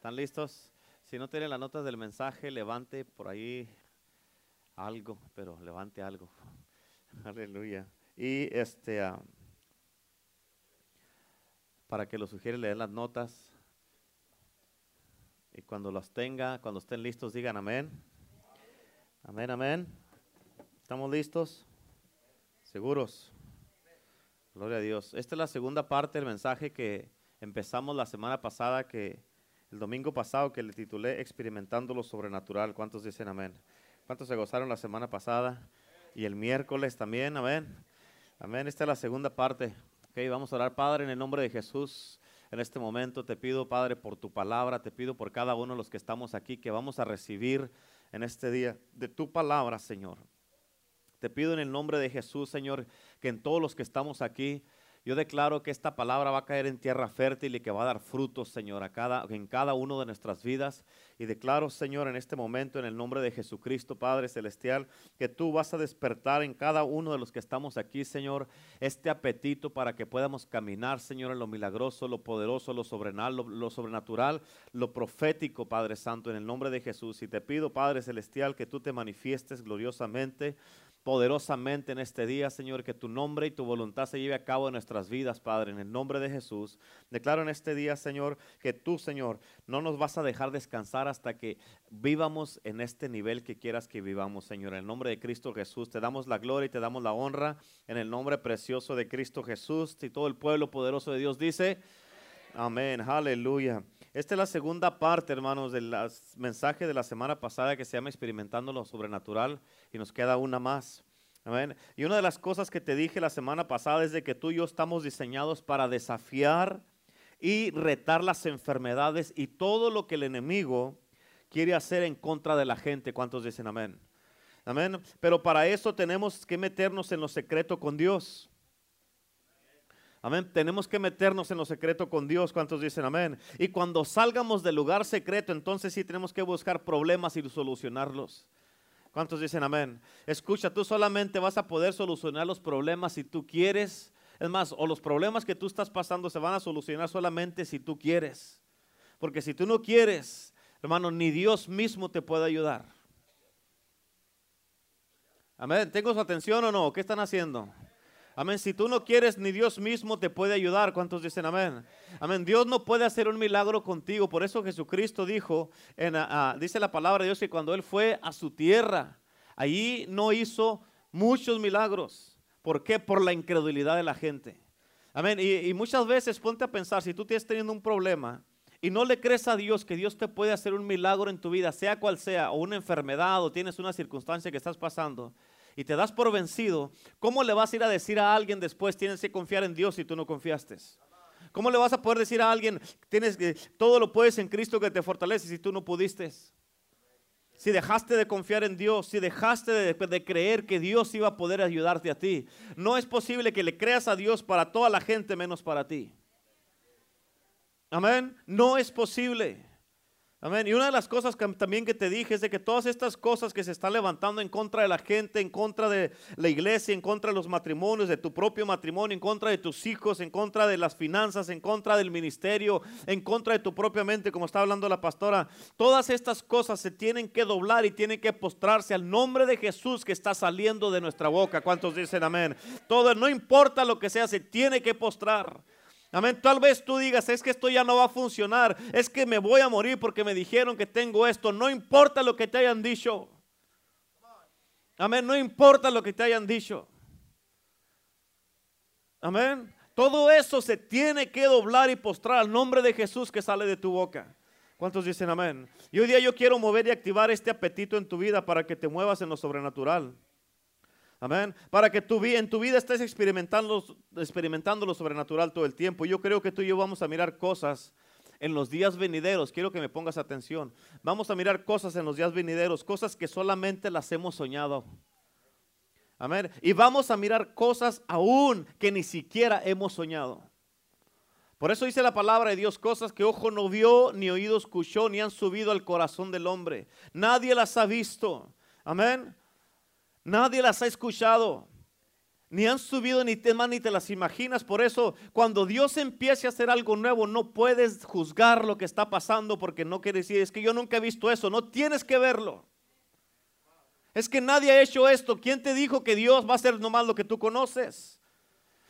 ¿Están listos? Si no tienen las notas del mensaje, levante por ahí algo, pero levante algo. Aleluya. Y este, ah, para que lo sugiere leer las notas. Y cuando las tenga, cuando estén listos, digan amén. Amén, amén. ¿Estamos listos? ¿Seguros? Gloria a Dios. Esta es la segunda parte del mensaje que empezamos la semana pasada, que el domingo pasado, que le titulé Experimentando lo Sobrenatural. ¿Cuántos dicen amén? ¿Cuántos se gozaron la semana pasada? Y el miércoles también, amén. Amén. Esta es la segunda parte. Ok, vamos a orar, Padre, en el nombre de Jesús. En este momento te pido, Padre, por tu palabra, te pido por cada uno de los que estamos aquí, que vamos a recibir en este día de tu palabra, Señor. Te pido en el nombre de Jesús, Señor, que en todos los que estamos aquí, yo declaro que esta palabra va a caer en tierra fértil y que va a dar frutos, Señor, cada, en cada uno de nuestras vidas. Y declaro, Señor, en este momento, en el nombre de Jesucristo, Padre Celestial, que tú vas a despertar en cada uno de los que estamos aquí, Señor, este apetito para que podamos caminar, Señor, en lo milagroso, lo poderoso, lo sobrenatural, lo, lo sobrenatural, lo profético, Padre Santo, en el nombre de Jesús. Y te pido, Padre Celestial, que tú te manifiestes gloriosamente poderosamente en este día, Señor, que tu nombre y tu voluntad se lleve a cabo en nuestras vidas, Padre, en el nombre de Jesús. Declaro en este día, Señor, que tú, Señor, no nos vas a dejar descansar hasta que vivamos en este nivel que quieras que vivamos, Señor. En el nombre de Cristo Jesús, te damos la gloria y te damos la honra en el nombre precioso de Cristo Jesús. Y todo el pueblo poderoso de Dios dice, amén, aleluya. Esta es la segunda parte, hermanos, del mensaje de la semana pasada que se llama Experimentando lo Sobrenatural y nos queda una más. Amén. Y una de las cosas que te dije la semana pasada es de que tú y yo estamos diseñados para desafiar y retar las enfermedades y todo lo que el enemigo quiere hacer en contra de la gente. ¿Cuántos dicen amén? Amén. Pero para eso tenemos que meternos en lo secreto con Dios. Amén. Tenemos que meternos en lo secreto con Dios. ¿Cuántos dicen amén? Y cuando salgamos del lugar secreto, entonces sí tenemos que buscar problemas y solucionarlos. ¿Cuántos dicen amén? Escucha, tú solamente vas a poder solucionar los problemas si tú quieres. Es más, o los problemas que tú estás pasando se van a solucionar solamente si tú quieres. Porque si tú no quieres, hermano, ni Dios mismo te puede ayudar. Amén. ¿Tengo su atención o no? ¿Qué están haciendo? Amén. Si tú no quieres, ni Dios mismo te puede ayudar. ¿Cuántos dicen amén? Amén. Dios no puede hacer un milagro contigo. Por eso Jesucristo dijo, en, ah, ah, dice la palabra de Dios que cuando Él fue a su tierra, allí no hizo muchos milagros. ¿Por qué? Por la incredulidad de la gente. Amén. Y, y muchas veces ponte a pensar, si tú tienes teniendo un problema, y no le crees a Dios que Dios te puede hacer un milagro en tu vida, sea cual sea, o una enfermedad, o tienes una circunstancia que estás pasando, y te das por vencido, ¿cómo le vas a ir a decir a alguien después tienes que confiar en Dios si tú no confiaste? ¿Cómo le vas a poder decir a alguien tienes que todo lo puedes en Cristo que te fortalece si tú no pudiste? Si dejaste de confiar en Dios, si dejaste de, de, creer que Dios iba a poder ayudarte a ti, no es posible que le creas a Dios para toda la gente menos para ti. Amén. No es posible. Amén. Y una de las cosas que también que te dije es de que todas estas cosas que se están levantando en contra de la gente, en contra de la iglesia, en contra de los matrimonios, de tu propio matrimonio, en contra de tus hijos, en contra de las finanzas, en contra del ministerio, en contra de tu propia mente, como está hablando la pastora, todas estas cosas se tienen que doblar y tienen que postrarse al nombre de Jesús que está saliendo de nuestra boca. ¿Cuántos dicen amén? Todo, no importa lo que sea, se tiene que postrar. Amén. Tal vez tú digas, es que esto ya no va a funcionar, es que me voy a morir porque me dijeron que tengo esto. No importa lo que te hayan dicho. Amén. No importa lo que te hayan dicho. Amén. Todo eso se tiene que doblar y postrar al nombre de Jesús que sale de tu boca. ¿Cuántos dicen amén? Y hoy día yo quiero mover y activar este apetito en tu vida para que te muevas en lo sobrenatural. Amén. Para que tu, en tu vida estés experimentando, experimentando lo sobrenatural todo el tiempo. Yo creo que tú y yo vamos a mirar cosas en los días venideros. Quiero que me pongas atención. Vamos a mirar cosas en los días venideros, cosas que solamente las hemos soñado. Amén. Y vamos a mirar cosas aún que ni siquiera hemos soñado. Por eso dice la palabra de Dios, cosas que ojo no vio, ni oído escuchó, ni han subido al corazón del hombre. Nadie las ha visto. Amén. Nadie las ha escuchado. ni han subido ni te, ni te las imaginas. Por eso, cuando Dios empiece a hacer algo nuevo, no puedes juzgar lo que está pasando porque no quiere decir, es que yo nunca he visto eso. No tienes que verlo. Es que nadie ha hecho esto. ¿Quién te dijo que Dios va a hacer nomás lo que tú conoces?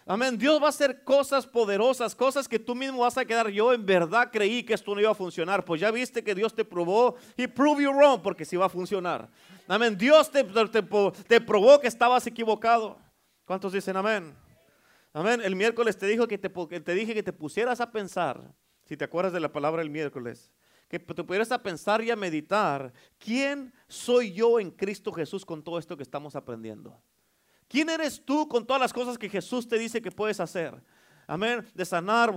Amén. Dios va a hacer cosas poderosas, cosas que tú mismo vas a quedar. Yo en verdad creí que esto no iba a funcionar. Pues ya viste que Dios te probó. y prove you wrong porque sí va a funcionar. Amén. Dios te, te, probó que estabas equivocado. ¿Cuántos dicen amén? Amén. El miércoles te, dijo que te, te dije que te pusieras a pensar, si te acuerdas de la palabra el miércoles, que te pudieras a pensar y a meditar, ¿quién soy yo en Cristo Jesús con todo esto que estamos aprendiendo? ¿Quién eres tú con todas las cosas que Jesús te dice que puedes hacer? Amén. De sanar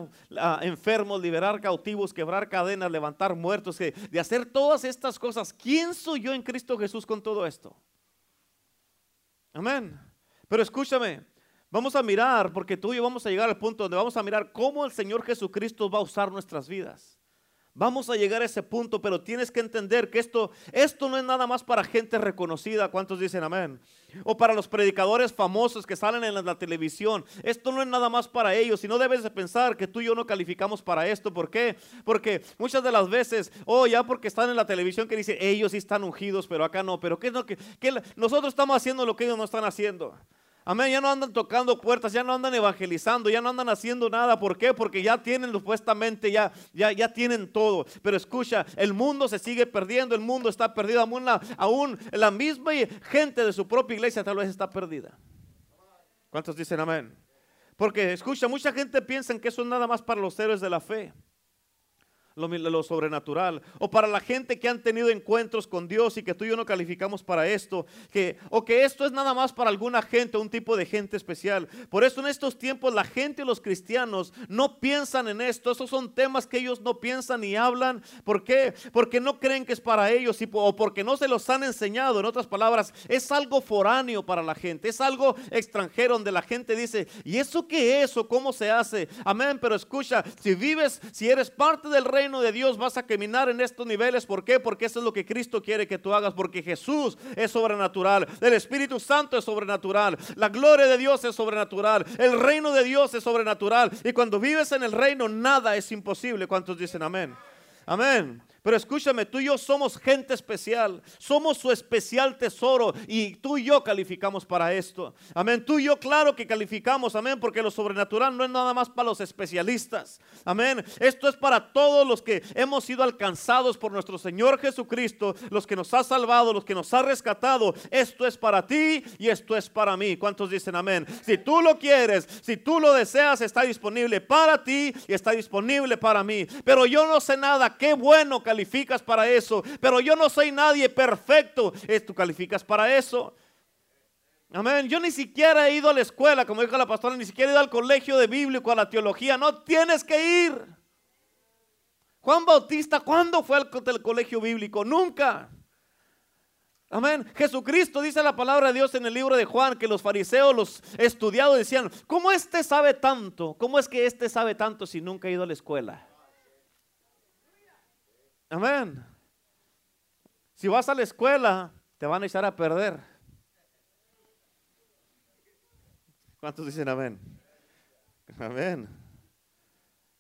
enfermos, liberar cautivos, quebrar cadenas, levantar muertos, de hacer todas estas cosas. ¿Quién soy yo en Cristo Jesús con todo esto? Amén. Pero escúchame, vamos a mirar, porque tú y yo vamos a llegar al punto donde vamos a mirar cómo el Señor Jesucristo va a usar nuestras vidas. Vamos a llegar a ese punto, pero tienes que entender que esto, esto no es nada más para gente reconocida. ¿Cuántos dicen amén? O para los predicadores famosos que salen en la, televisión. Esto no es nada más para ellos. Y no debes de pensar que tú y yo no calificamos para esto. ¿Por qué? Porque muchas de las veces, oh, ya porque están en la televisión que dicen, ellos sí están ungidos, pero acá no. Pero ¿qué es lo que, nosotros estamos haciendo lo que ellos no están haciendo? Amén, ya no andan tocando puertas, ya no andan evangelizando, ya no andan haciendo nada. ¿Por qué? Porque ya tienen supuestamente, ya, ya, ya tienen todo. Pero escucha, el mundo se sigue perdiendo, el mundo está perdido. Aún la, aún la misma gente de su propia iglesia tal vez está perdida. ¿Cuántos dicen amén? Porque escucha, mucha gente piensa que eso es nada más para los héroes de la fe lo, sobrenatural. O para la gente que han tenido encuentros con Dios y que tú y yo no calificamos para esto. Que, o que esto es nada más para alguna gente, un tipo de gente especial. Por eso en estos tiempos la gente y los cristianos no piensan en esto. Esos son temas que ellos no piensan ni hablan. ¿Por qué? Porque no creen que es para ellos y, o porque no se los han enseñado. En otras palabras, es algo foráneo para la gente. Es algo extranjero donde la gente dice, ¿y eso qué es o cómo se hace? Amén, pero escucha, si vives, si eres parte del rey de Dios vas a caminar en estos niveles. ¿Por qué? Porque eso es lo que Cristo quiere que tú hagas. Porque Jesús es sobrenatural. El Espíritu Santo es sobrenatural. La gloria de Dios es sobrenatural. El reino de Dios es sobrenatural. Y cuando vives en el reino, nada es imposible. ¿Cuántos dicen amén? Amén. Pero escúchame, tú y yo somos gente especial, somos su especial tesoro y tú y yo calificamos para esto. Amén, tú y yo claro que calificamos, amén, porque lo sobrenatural no es nada más para los especialistas. Amén, esto es para todos los que hemos sido alcanzados por nuestro Señor Jesucristo, los que nos ha salvado, los que nos ha rescatado. Esto es para ti y esto es para mí. ¿Cuántos dicen amén? Si tú lo quieres, si tú lo deseas, está disponible para ti y está disponible para mí. Pero yo no sé nada, qué bueno que calificas para eso. Pero yo no soy nadie perfecto. Tú calificas para eso. Amén. Yo ni siquiera he ido a la escuela, como dijo la pastora, ni siquiera he ido al colegio de bíblico, a la teología. No tienes que ir. Juan Bautista, ¿cuándo fue al colegio bíblico? Nunca. Amén. Jesucristo dice la palabra de Dios en el libro de Juan que los fariseos, los estudiados decían, ¿cómo este sabe tanto? ¿Cómo es que este sabe tanto si nunca ha ido a la escuela? Amén. Si vas a la escuela, te van a echar a perder. ¿Cuántos dicen amén? Amén.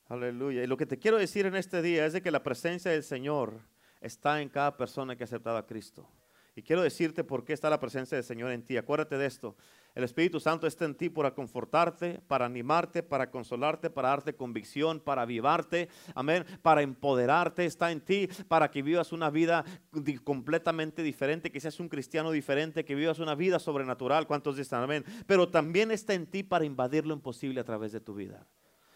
Aleluya. Y lo que te quiero decir en este día es de que la presencia del Señor está en cada persona que ha aceptado a Cristo. Y quiero decirte por qué está la presencia del Señor en ti. Acuérdate de esto. El Espíritu Santo está en ti para confortarte, para animarte, para consolarte, para darte convicción, para avivarte, amén, para empoderarte. Está en ti para que vivas una vida completamente diferente, que seas un cristiano diferente, que vivas una vida sobrenatural. ¿Cuántos dicen amén? Pero también está en ti para invadir lo imposible a través de tu vida.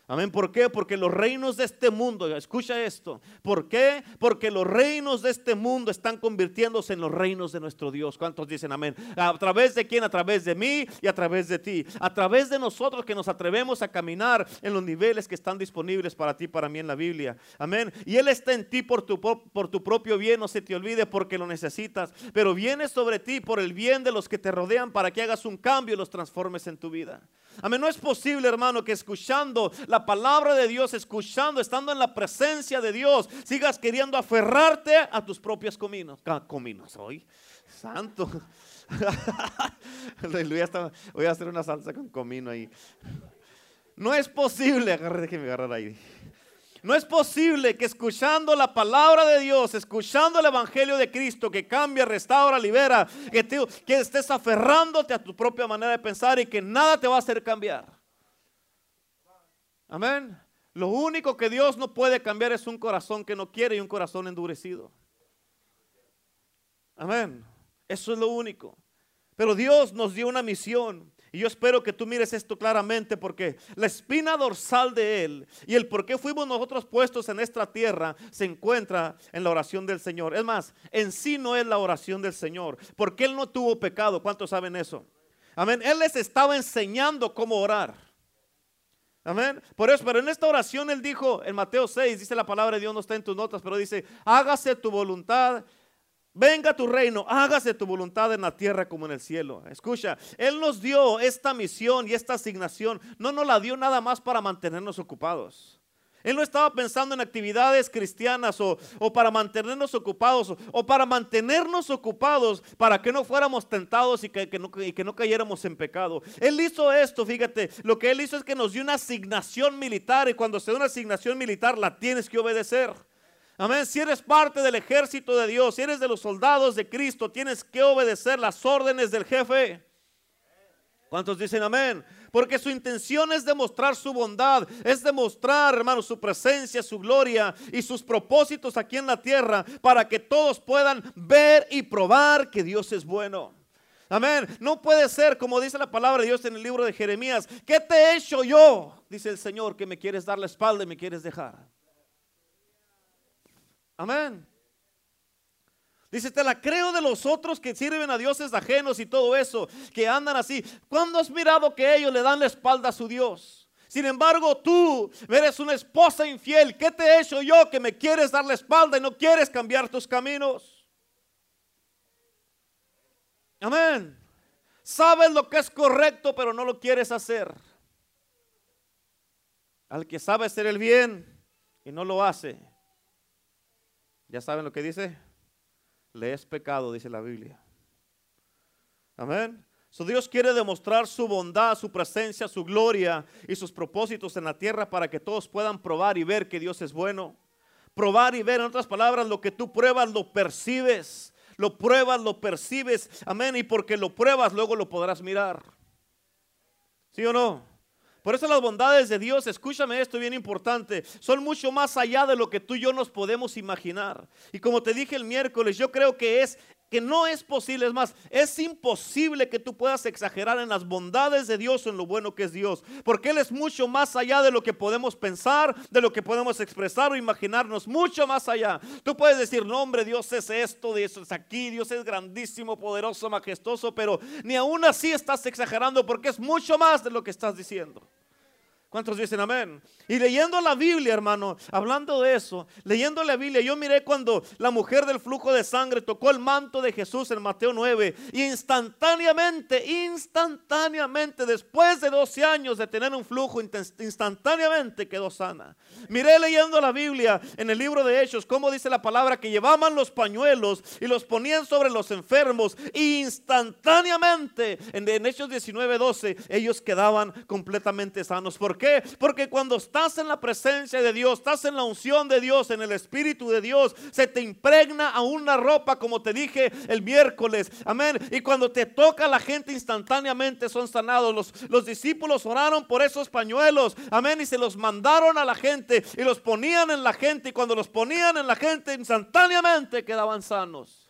Amén. ¿Por qué? Porque los reinos de este mundo, escucha esto. ¿Por qué? Porque los reinos de este mundo están convirtiéndose en los reinos de nuestro Dios. ¿Cuántos dicen amén? ¿A través de quién? A través de mí y a través de ti. A través de nosotros que nos atrevemos a caminar en los niveles que están disponibles para ti, para mí en la Biblia. Amén. Y Él está en ti por tu, por tu propio bien, no se te olvide porque lo necesitas. Pero viene sobre ti por el bien de los que te rodean para que hagas un cambio y los transformes en tu vida. Amén. No es posible, hermano, que escuchando la palabra de Dios, escuchando, estando en la presencia de Dios, sigas queriendo aferrarte a tus propios cominos. Cominos hoy. Santo. Voy a hacer una salsa con comino ahí. No es posible, déjeme agarrar ahí. No es posible que escuchando la palabra de Dios, escuchando el Evangelio de Cristo que cambia, restaura, libera, que, que estés aferrándote a tu propia manera de pensar y que nada te va a hacer cambiar. Amén. Lo único que Dios no puede cambiar es un corazón que no quiere y un corazón endurecido. Amén. Eso es lo único. Pero Dios nos dio una misión. Y yo espero que tú mires esto claramente porque la espina dorsal de Él y el por qué fuimos nosotros puestos en esta tierra se encuentra en la oración del Señor. Es más, en sí no es la oración del Señor, porque Él no tuvo pecado. ¿Cuántos saben eso? Amén. Él les estaba enseñando cómo orar. Amén. Por eso, pero en esta oración Él dijo, en Mateo 6, dice la palabra de Dios, no está en tus notas, pero dice, hágase tu voluntad Venga tu reino, hágase tu voluntad en la tierra como en el cielo. Escucha, Él nos dio esta misión y esta asignación. No nos la dio nada más para mantenernos ocupados. Él no estaba pensando en actividades cristianas o, para mantenernos ocupados o, para mantenernos ocupados para que no fuéramos tentados y que, no, y que no cayéramos en pecado. Él hizo esto, fíjate, lo que él hizo es que nos dio una asignación militar y cuando se da una asignación militar la tienes que obedecer. Amén. Si eres parte del ejército de Dios, si eres de los soldados de Cristo, tienes que obedecer las órdenes del jefe. ¿Cuántos dicen amén? Porque su intención es demostrar su bondad, es demostrar, hermano, su presencia, su gloria y sus propósitos aquí en la tierra para que todos puedan ver y probar que Dios es bueno. Amén. No puede ser, como dice la palabra de Dios en el libro de Jeremías, ¿qué te he hecho yo? Dice el Señor, que me quieres dar la espalda y me quieres dejar. Amén. Dice, te la creo de los otros que sirven a dioses ajenos y todo eso, que andan así. ¿Cuándo has mirado que ellos le dan la espalda a su Dios? Sin embargo, tú eres una esposa infiel. ¿Qué te he hecho yo que me quieres dar la espalda y no quieres cambiar tus caminos? Amén. Sabes lo que es correcto, pero no lo quieres hacer. Al que sabe hacer el bien y no lo hace, ¿Ya saben lo que dice? Le es pecado, dice la Biblia. Amén. So Dios quiere demostrar su bondad, su presencia, su gloria y sus propósitos en la tierra para que todos puedan probar y ver que Dios es bueno. Probar y ver, en otras palabras, lo que tú pruebas, lo percibes. Lo pruebas, lo percibes. Amén. Y porque lo pruebas, luego lo podrás mirar. ¿Sí o no? Por eso las bondades de Dios, escúchame esto bien importante, son mucho más allá de lo que tú y yo nos podemos imaginar. Y como te dije el miércoles, yo creo que es que no es posible, es más, es imposible que tú puedas exagerar en las bondades de Dios o en lo bueno que es Dios, porque Él es mucho más allá de lo que podemos pensar, de lo que podemos expresar o imaginarnos, mucho más allá. Tú puedes decir, no hombre, Dios es esto, Dios es aquí, Dios es grandísimo, poderoso, majestuoso, pero ni aún así estás exagerando porque es mucho más de lo que estás diciendo. ¿Cuántos dicen amén? Y leyendo la Biblia, hermano, hablando de eso, leyendo la Biblia, yo miré cuando la mujer del flujo de sangre tocó el manto de Jesús en Mateo 9 y instantáneamente, instantáneamente, después de 12 años de tener un flujo, instantáneamente quedó sana. Miré leyendo la Biblia en el libro de Hechos, como dice la palabra, que llevaban los pañuelos y los ponían sobre los enfermos e instantáneamente, en, en Hechos 19, 12, ellos quedaban completamente sanos. ¿Por qué? Porque cuando estás en la presencia de Dios, estás en la unción de Dios, en el Espíritu de Dios, se te impregna a una ropa, como te dije el miércoles. Amén. Y cuando te toca la gente instantáneamente son sanados. Los, los discípulos oraron por esos pañuelos. Amén. Y se los mandaron a la gente y los ponían en la gente. Y cuando los ponían en la gente, instantáneamente quedaban sanos.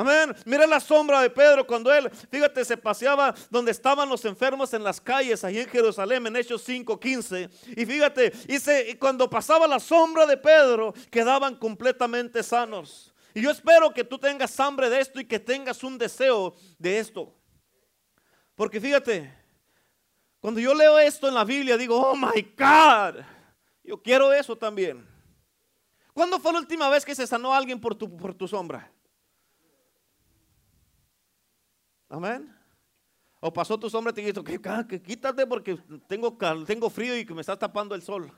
Amén. Mira la sombra de Pedro cuando él, fíjate, se paseaba donde estaban los enfermos en las calles, ahí en Jerusalén, en Hechos 5:15. Y fíjate, y, cuando pasaba la sombra de Pedro, quedaban completamente sanos. Y yo espero que tú tengas hambre de esto y que tengas un deseo de esto. Porque fíjate, cuando yo leo esto en la Biblia, digo, oh my God, yo quiero eso también. ¿Cuándo fue la última vez que se sanó alguien por tu, por tu sombra? Amén. O pasó tu sombra y te dijo, que, que quítate porque tengo, tengo frío y que me está tapando el sol.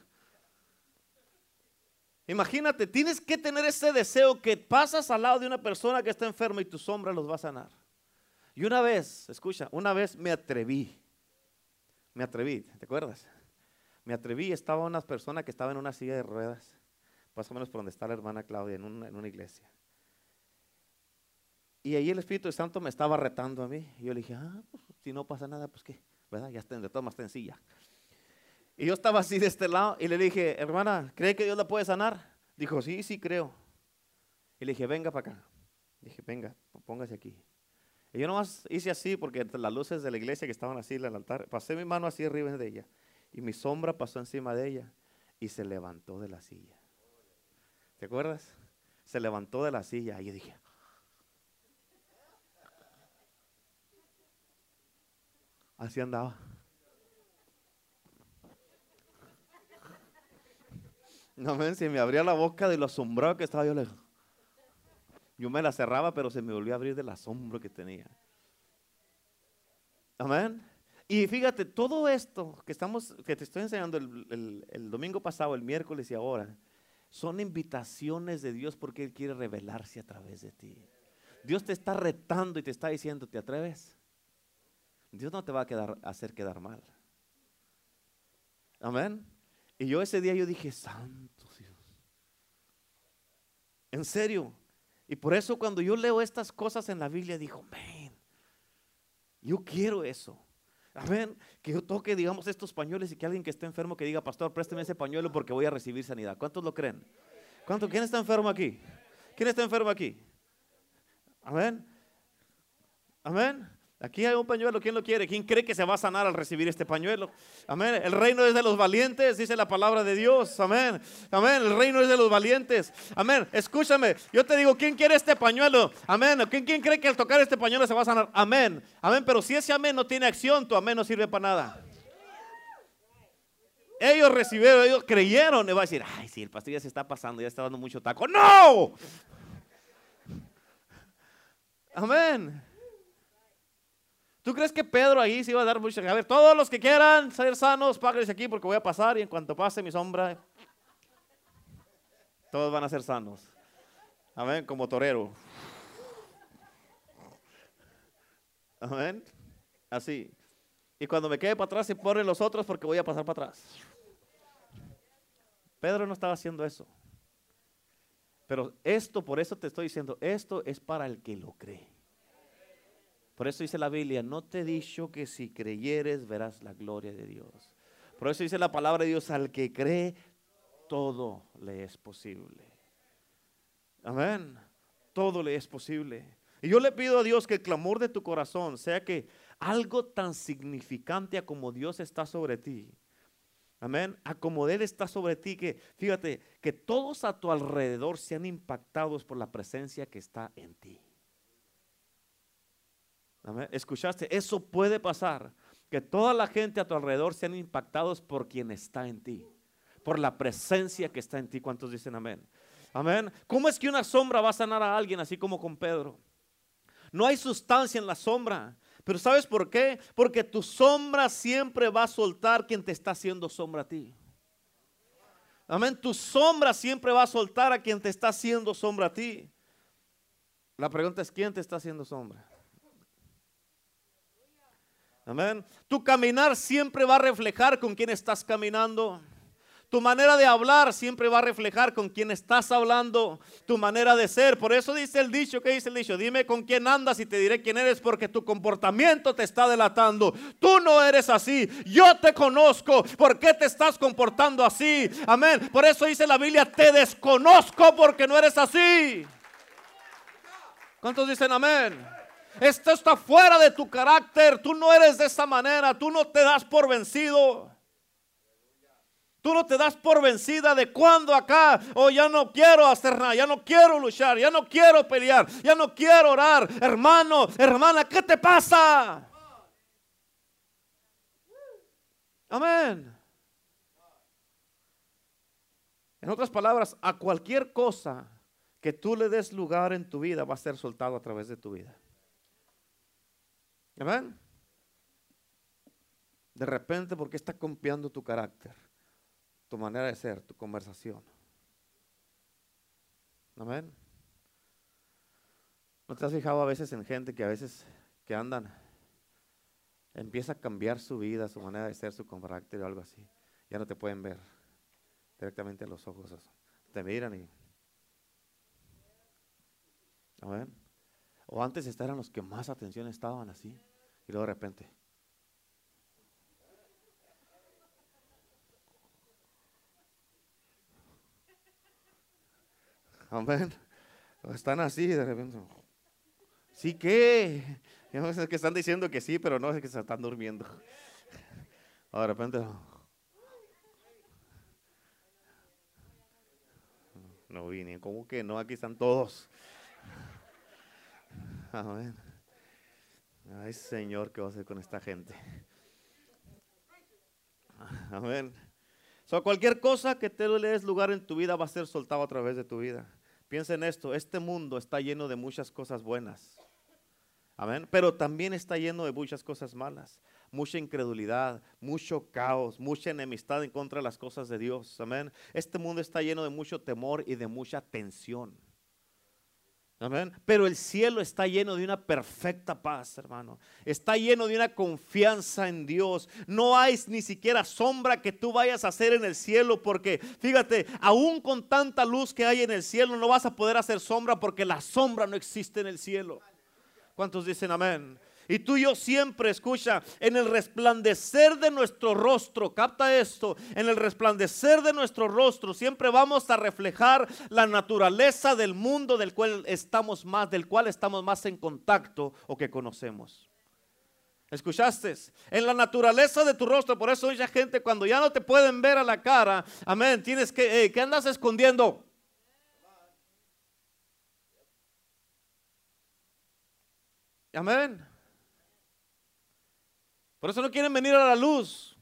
Imagínate, tienes que tener ese deseo que pasas al lado de una persona que está enferma y tu sombra los va a sanar. Y una vez, escucha, una vez me atreví, me atreví, ¿te acuerdas? Me atreví, estaba una persona que estaba en una silla de ruedas, más o menos por donde está la hermana Claudia, en una, en una iglesia. Y ahí el Espíritu Santo me estaba retando a mí. Y yo le dije, ah, pues si no pasa nada, pues qué, ¿verdad? Ya está, de todas más sencilla. Y yo estaba así de este lado y le dije, hermana, ¿cree que Dios la puede sanar? Dijo, sí, sí creo. Y le dije, venga para acá. Dije, venga, póngase aquí. Y yo nomás hice así porque las luces de la iglesia que estaban así en altar, pasé mi mano así arriba de ella. Y mi sombra pasó encima de ella y se levantó de la silla. ¿Te acuerdas? Se levantó de la silla y yo dije, Así andaba. No ven, si me abría la boca de lo asombrado que estaba yo lejos. Yo me la cerraba, pero se me volvió a abrir del asombro que tenía. Amén. Y fíjate, todo esto que estamos, que te estoy enseñando el, el, domingo pasado, el miércoles y ahora, son invitaciones de Dios porque Él quiere revelarse a través de ti. Dios te está retando y te está diciendo, ¿te atreves? Dios no te va a hacer quedar mal. Amén. Y yo ese día yo dije, santo Dios. En serio. Y por eso cuando yo leo estas cosas en la Biblia, digo, man, yo quiero eso. Amén. Que yo toque, digamos, estos pañuelos y que alguien que esté enfermo que diga, pastor, présteme ese pañuelo porque voy a recibir sanidad. ¿Cuántos lo creen? ¿Cuánto? ¿Quién está enfermo aquí? ¿Quién está enfermo aquí? Amén. Amén. Aquí hay un pañuelo, ¿quién lo quiere? ¿Quién cree que se va a sanar al recibir este pañuelo? Amén. El reino es de los valientes, dice la palabra de Dios. Amén. Amén. El reino es de los valientes. Amén. Escúchame, yo te digo, ¿quién quiere este pañuelo? Amén. ¿Quién, quién cree que al tocar este pañuelo se va a sanar? Amén. Amén. Pero si ese amén no tiene acción, tu amén no sirve para nada. Ellos recibieron, ellos creyeron. Y va a decir, ay, sí, el pastor ya se está pasando, ya está dando mucho taco. ¡No! Amén. ¿Tú crees que Pedro ahí se iba a dar mucho? A ver, todos los que quieran ser sanos, páguense aquí porque voy a pasar y en cuanto pase mi sombra, todos van a ser sanos. Amén, como torero. Amén. Así. Y cuando me quede para atrás, se ponen los otros porque voy a pasar para atrás. Pedro no estaba haciendo eso. Pero esto, por eso te estoy diciendo, esto es para el que lo cree. Por eso dice la Biblia, no te he dicho que si creyeres verás la gloria de Dios. Por eso dice la palabra de Dios, al que cree, todo le es posible. Amén. Todo le es posible. Y yo le pido a Dios que el clamor de tu corazón sea que algo tan significante como Dios está sobre ti. Amén. A como Él está sobre ti, que fíjate, que todos a tu alrededor sean impactados por la presencia que está en ti. ¿Escuchaste? Eso puede pasar. Que toda la gente a tu alrededor sean impactados por quien está en ti. Por la presencia que está en ti. ¿Cuántos dicen amén? Amén. ¿Cómo es que una sombra va a sanar a alguien así como con Pedro? No hay sustancia en la sombra. Pero ¿sabes por qué? Porque tu sombra siempre va a soltar quien te está haciendo sombra a ti. Amén. Tu sombra siempre va a soltar a quien te está haciendo sombra a ti. La pregunta es, ¿quién te está haciendo sombra? Amén. Tu caminar siempre va a reflejar con quién estás caminando. Tu manera de hablar siempre va a reflejar con quién estás hablando. Tu manera de ser. Por eso dice el dicho, ¿qué dice el dicho? Dime con quién andas y te diré quién eres porque tu comportamiento te está delatando. Tú no eres así. Yo te conozco. ¿Por qué te estás comportando así? Amén. Por eso dice la Biblia, te desconozco porque no eres así. ¿Cuántos dicen amén? Esto está fuera de tu carácter. Tú no eres de esa manera. Tú no te das por vencido. Tú no te das por vencida de cuando acá, oh ya no quiero hacer nada, ya no quiero luchar, ya no quiero pelear, ya no quiero orar. Hermano, hermana, ¿qué te pasa? Amén. En otras palabras, a cualquier cosa que tú le des lugar en tu vida va a ser soltado a través de tu vida. Amén. De repente, ¿por qué está cambiando tu carácter? Tu manera de ser, tu conversación. Amén. ¿No te has fijado a veces en gente que a veces que andan, empieza a cambiar su vida, su manera de ser, su carácter o algo así? Ya no te pueden ver directamente a los ojos. Te miran y... Amén. O antes eran los que más atención estaban así. Y luego de repente. Amén. Están así de repente. ¿Sí qué? Es que están diciendo que sí, pero no es que se están durmiendo. De repente. No vine, ¿cómo que no? Aquí están todos. Amén. Ay, Señor, ¿qué va a hacer con esta gente? Amén. So, cualquier cosa que te le des lugar en tu vida va a ser soltado a través de tu vida. Piensa en esto, este mundo está lleno de muchas cosas buenas. Amén. Pero también está lleno de muchas cosas malas. Mucha incredulidad, mucho caos, mucha enemistad en contra de las cosas de Dios. Amén. Este mundo está lleno de mucho temor y de mucha tensión. Pero el cielo está lleno de una perfecta paz, hermano. Está lleno de una confianza en Dios. No hay ni siquiera sombra que tú vayas a hacer en el cielo porque, fíjate, aún con tanta luz que hay en el cielo, no vas a poder hacer sombra porque la sombra no existe en el cielo. ¿Cuántos dicen amén? Y tú y yo siempre, escucha, en el resplandecer de nuestro rostro, capta esto, en el resplandecer de nuestro rostro siempre vamos a reflejar la naturaleza del mundo del cual estamos más, del cual estamos más en contacto o que conocemos. ¿Escuchaste? En la naturaleza de tu rostro, por eso mucha gente cuando ya no te pueden ver a la cara, amén, tienes que, ¿qué andas escondiendo? Amén. Por eso no quieren venir a la luz.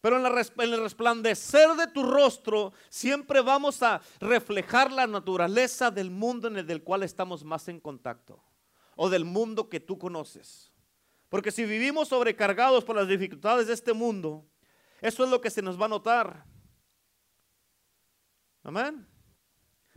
Pero en, el resplandecer de tu rostro siempre vamos a reflejar la naturaleza del mundo en el cual estamos más en contacto. O del mundo que tú conoces. Porque si vivimos sobrecargados por las dificultades de este mundo, eso es lo que se nos va a notar. Amén.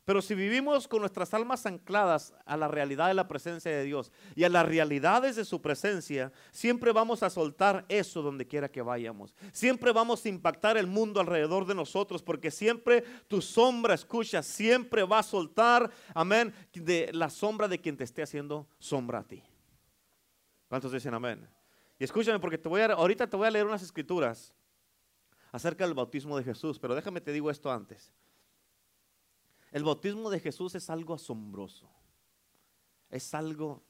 Pero si vivimos con nuestras almas ancladas a la realidad de la presencia de Dios y a las realidades de su presencia, siempre vamos a soltar eso donde quiera que vayamos. Siempre vamos a impactar el mundo alrededor de nosotros porque siempre tu sombra, escucha, siempre va a soltar, amén, de la sombra de quien te esté haciendo sombra a ti. ¿Cuántos dicen amén? Y escúchame porque te voy a, ahorita te voy a leer unas escrituras acerca del bautismo de Jesús, pero déjame te digo esto antes. El bautismo de Jesús es algo asombroso. Es algo...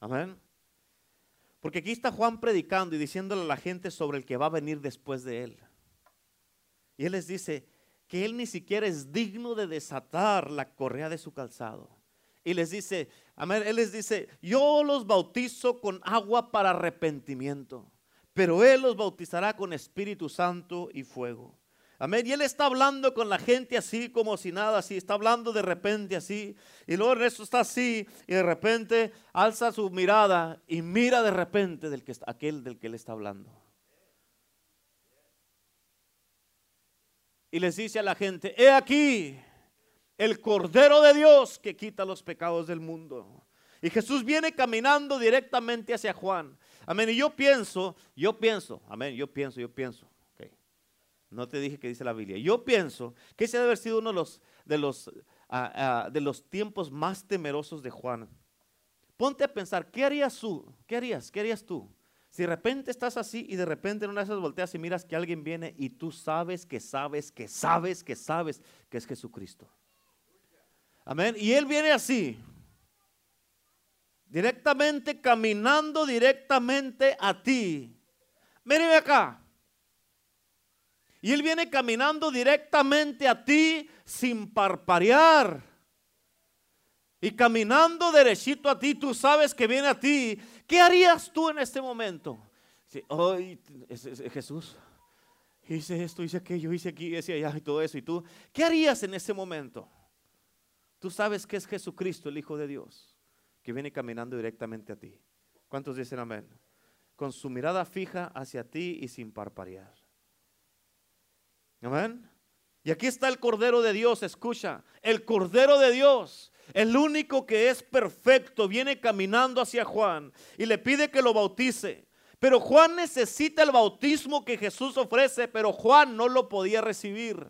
Amén. Porque aquí está Juan predicando y diciéndole a la gente sobre el que va a venir después de él. Y él les dice que él ni siquiera es digno de desatar la correa de su calzado. Y les dice, amén, él les dice, yo los bautizo con agua para arrepentimiento, pero él los bautizará con Espíritu Santo y fuego. Amén. Y él está hablando con la gente así como si nada, así. Está hablando de repente así. Y luego en eso está así. Y de repente alza su mirada y mira de repente del que, aquel del que él está hablando. Y les dice a la gente, he aquí el Cordero de Dios que quita los pecados del mundo. Y Jesús viene caminando directamente hacia Juan. Amén. Y yo pienso, yo pienso, amén, yo pienso, yo pienso no te dije que dice la Biblia. Yo pienso que ese debe haber sido uno de los, de los, ah, ah, de los tiempos más temerosos de Juan. Ponte a pensar, ¿qué harías tú? ¿Qué harías? ¿Qué harías tú? Si de repente estás así y de repente en una de esas volteas y miras que alguien viene y tú sabes que sabes que sabes que sabes que es Jesucristo. Amén. Y Él viene así. Directamente caminando directamente a ti. Míreme acá. Y Él viene caminando directamente a ti sin parparear. Y caminando derechito a ti, tú sabes que viene a ti. ¿Qué harías tú en este momento? Sí, hoy Jesús, hice esto, hice aquello, hice aquí, hice allá y todo eso. ¿Y tú qué harías en ese momento? Tú sabes que es Jesucristo, el Hijo de Dios, que viene caminando directamente a ti. ¿Cuántos dicen amén? Con su mirada fija hacia ti y sin parparear. Amén. Y aquí está el Cordero de Dios, escucha, el Cordero de Dios, el único que es perfecto, viene caminando hacia Juan y le pide que lo bautice. Pero Juan necesita el bautismo que Jesús ofrece, pero Juan no lo podía recibir.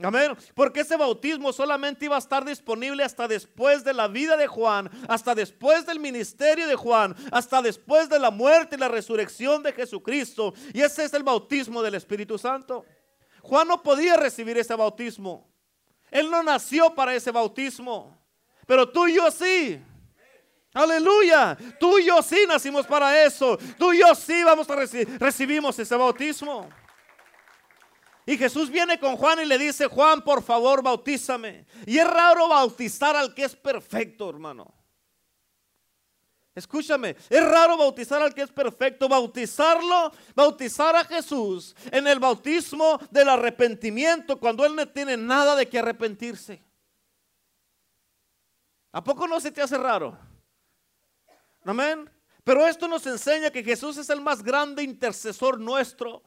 Amén. Porque ese bautismo solamente iba a estar disponible hasta después de la vida de Juan, hasta después del ministerio de Juan, hasta después de la muerte y la resurrección de Jesucristo. Y ese es el bautismo del Espíritu Santo. Juan no podía recibir ese bautismo. Él no nació para ese bautismo. Pero tú y yo sí. Aleluya. Tú y yo sí nacimos para eso. Tú y yo sí vamos a recibir, recibimos ese bautismo. Y Jesús viene con Juan y le dice, Juan, por favor, bautízame. Y es raro bautizar al que es perfecto, hermano. Escúchame, es raro bautizar al que es perfecto, bautizarlo, bautizar a Jesús en el bautismo del arrepentimiento cuando Él no tiene nada de que arrepentirse. ¿A poco no se te hace raro? Amén. Pero esto nos enseña que Jesús es el más grande intercesor nuestro.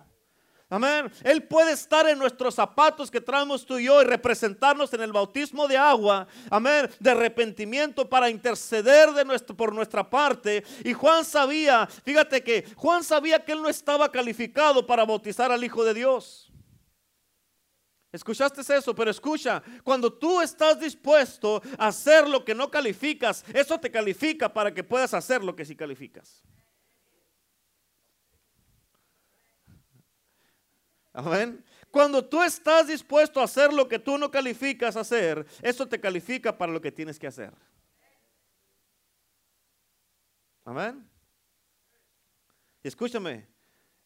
Amén. Él puede estar en nuestros zapatos que traemos tú y yo y representarnos en el bautismo de agua. Amén. De arrepentimiento para interceder de por nuestra parte. Y Juan sabía, fíjate que Juan sabía que él no estaba calificado para bautizar al Hijo de Dios. ¿Escuchaste eso? Pero escucha, cuando tú estás dispuesto a hacer lo que no calificas, eso te califica para que puedas hacer lo que sí calificas. Amén. Cuando tú estás dispuesto a hacer lo que tú no calificas hacer, eso te califica para lo que tienes que hacer. Amén. Escúchame,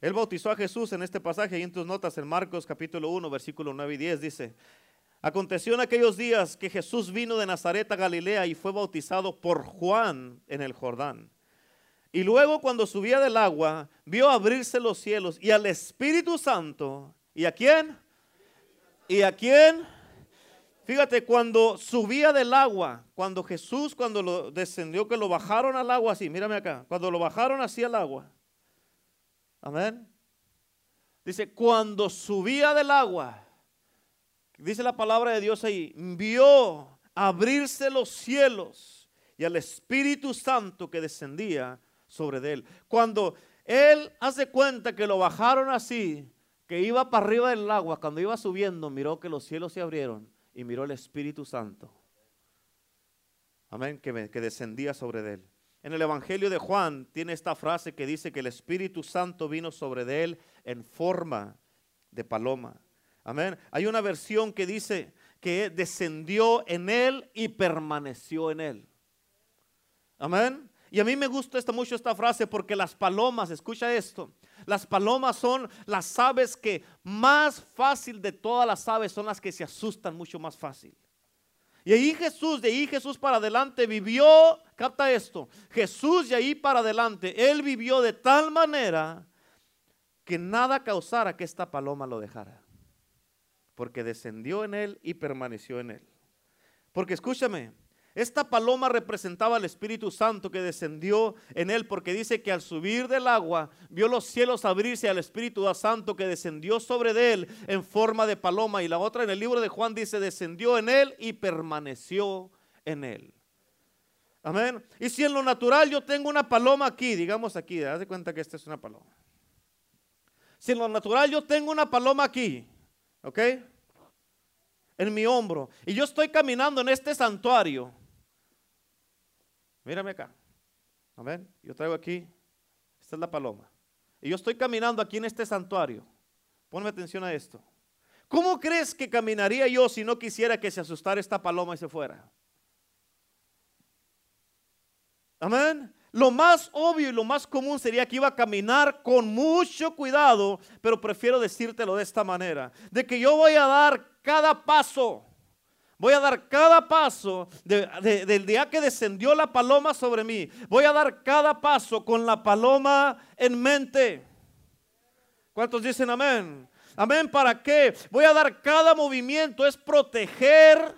él bautizó a Jesús en este pasaje y en tus notas en Marcos capítulo 1, versículo 9 y 10 dice, aconteció en aquellos días que Jesús vino de Nazaret a Galilea y fue bautizado por Juan en el Jordán. Y luego cuando subía del agua, vio abrirse los cielos y al Espíritu Santo. ¿Y a quién? ¿Y a quién? Fíjate, cuando subía del agua, cuando Jesús, cuando lo descendió, que lo bajaron al agua así, mírame acá, cuando lo bajaron así al agua. Amén. Dice, cuando subía del agua, dice la palabra de Dios ahí, vio abrirse los cielos y al Espíritu Santo que descendía sobre de él. Cuando él hace cuenta que lo bajaron así, que iba para arriba del agua, cuando iba subiendo, miró que los cielos se abrieron y miró el Espíritu Santo. Amén, que, que descendía sobre él. En el Evangelio de Juan tiene esta frase que dice que el Espíritu Santo vino sobre de él en forma de paloma. Amén. Hay una versión que dice que descendió en él y permaneció en él. Amén. Y a mí me gusta esta, mucho esta frase porque las palomas, escucha esto, las palomas son las aves que más fácil de todas las aves son las que se asustan mucho más fácil. Y ahí Jesús, de ahí Jesús para adelante vivió, capta esto, Jesús de ahí para adelante, él vivió de tal manera que nada causara que esta paloma lo dejara. Porque descendió en él y permaneció en él. Porque escúchame, esta paloma representaba al Espíritu Santo que descendió en él, porque dice que al subir del agua vio los cielos abrirse al Espíritu Santo que descendió sobre de él en forma de paloma. Y la otra en el libro de Juan dice, descendió en él y permaneció en él. Amén. Y si en lo natural yo tengo una paloma aquí, digamos aquí, haz de cuenta que esta es una paloma. Si en lo natural yo tengo una paloma aquí, ¿ok? En mi hombro. Y yo estoy caminando en este santuario Mírame acá. Amén. Yo traigo aquí, esta es la paloma. Y yo estoy caminando aquí en este santuario. Ponme atención a esto. ¿Cómo crees que caminaría yo si no quisiera que se asustara esta paloma y se fuera? Amén. Lo más obvio y lo más común sería que iba a caminar con mucho cuidado, pero prefiero decírtelo de esta manera, de que yo voy a dar cada paso Voy a dar cada paso del día que descendió la paloma sobre mí. Voy a dar cada paso con la paloma en mente. ¿Cuántos dicen amén? Amén, ¿para qué? Voy a dar cada movimiento, es proteger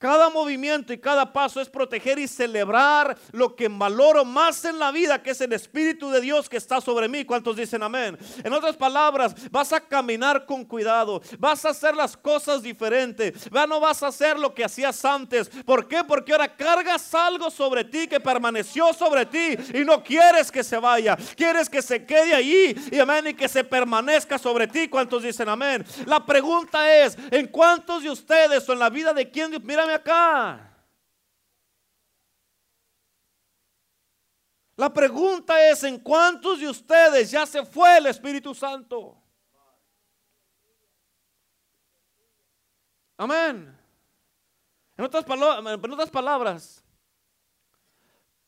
Cada movimiento y cada paso es proteger y celebrar lo que valoro más en la vida, que es el Espíritu de Dios que está sobre mí. ¿Cuántos dicen amén? En otras palabras, vas a caminar con cuidado, vas a hacer las cosas diferentes, ya no vas a hacer lo que hacías antes. ¿Por qué? Porque ahora cargas algo sobre ti que permaneció sobre ti y no quieres que se vaya, quieres que se quede ahí y amén y que se permanezca sobre ti. ¿Cuántos dicen amén? La pregunta es, ¿en cuántos de ustedes o en la vida de quién? Acá. La pregunta es, ¿en cuántos de ustedes ya se fue el Espíritu Santo? Amén. En otras, en otras palabras,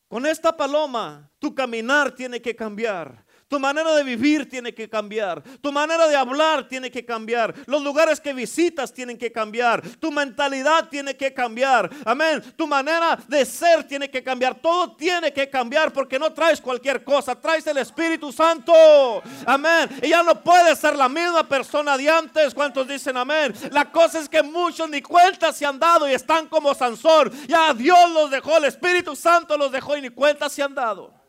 con esta paloma tu caminar tiene que cambiar. Tu manera de vivir tiene que cambiar. Tu manera de hablar tiene que cambiar. Los lugares que visitas tienen que cambiar. Tu mentalidad tiene que cambiar. Amén. Tu manera de ser tiene que cambiar. Todo tiene que cambiar porque no traes cualquier cosa. Traes el Espíritu Santo. Amén. Y ya no puedes ser la misma persona de antes. ¿Cuántos dicen amén? La cosa es que muchos ni cuenta se han dado y están como Sansón. Ya Dios los dejó. El Espíritu Santo los dejó y ni cuenta se han dado.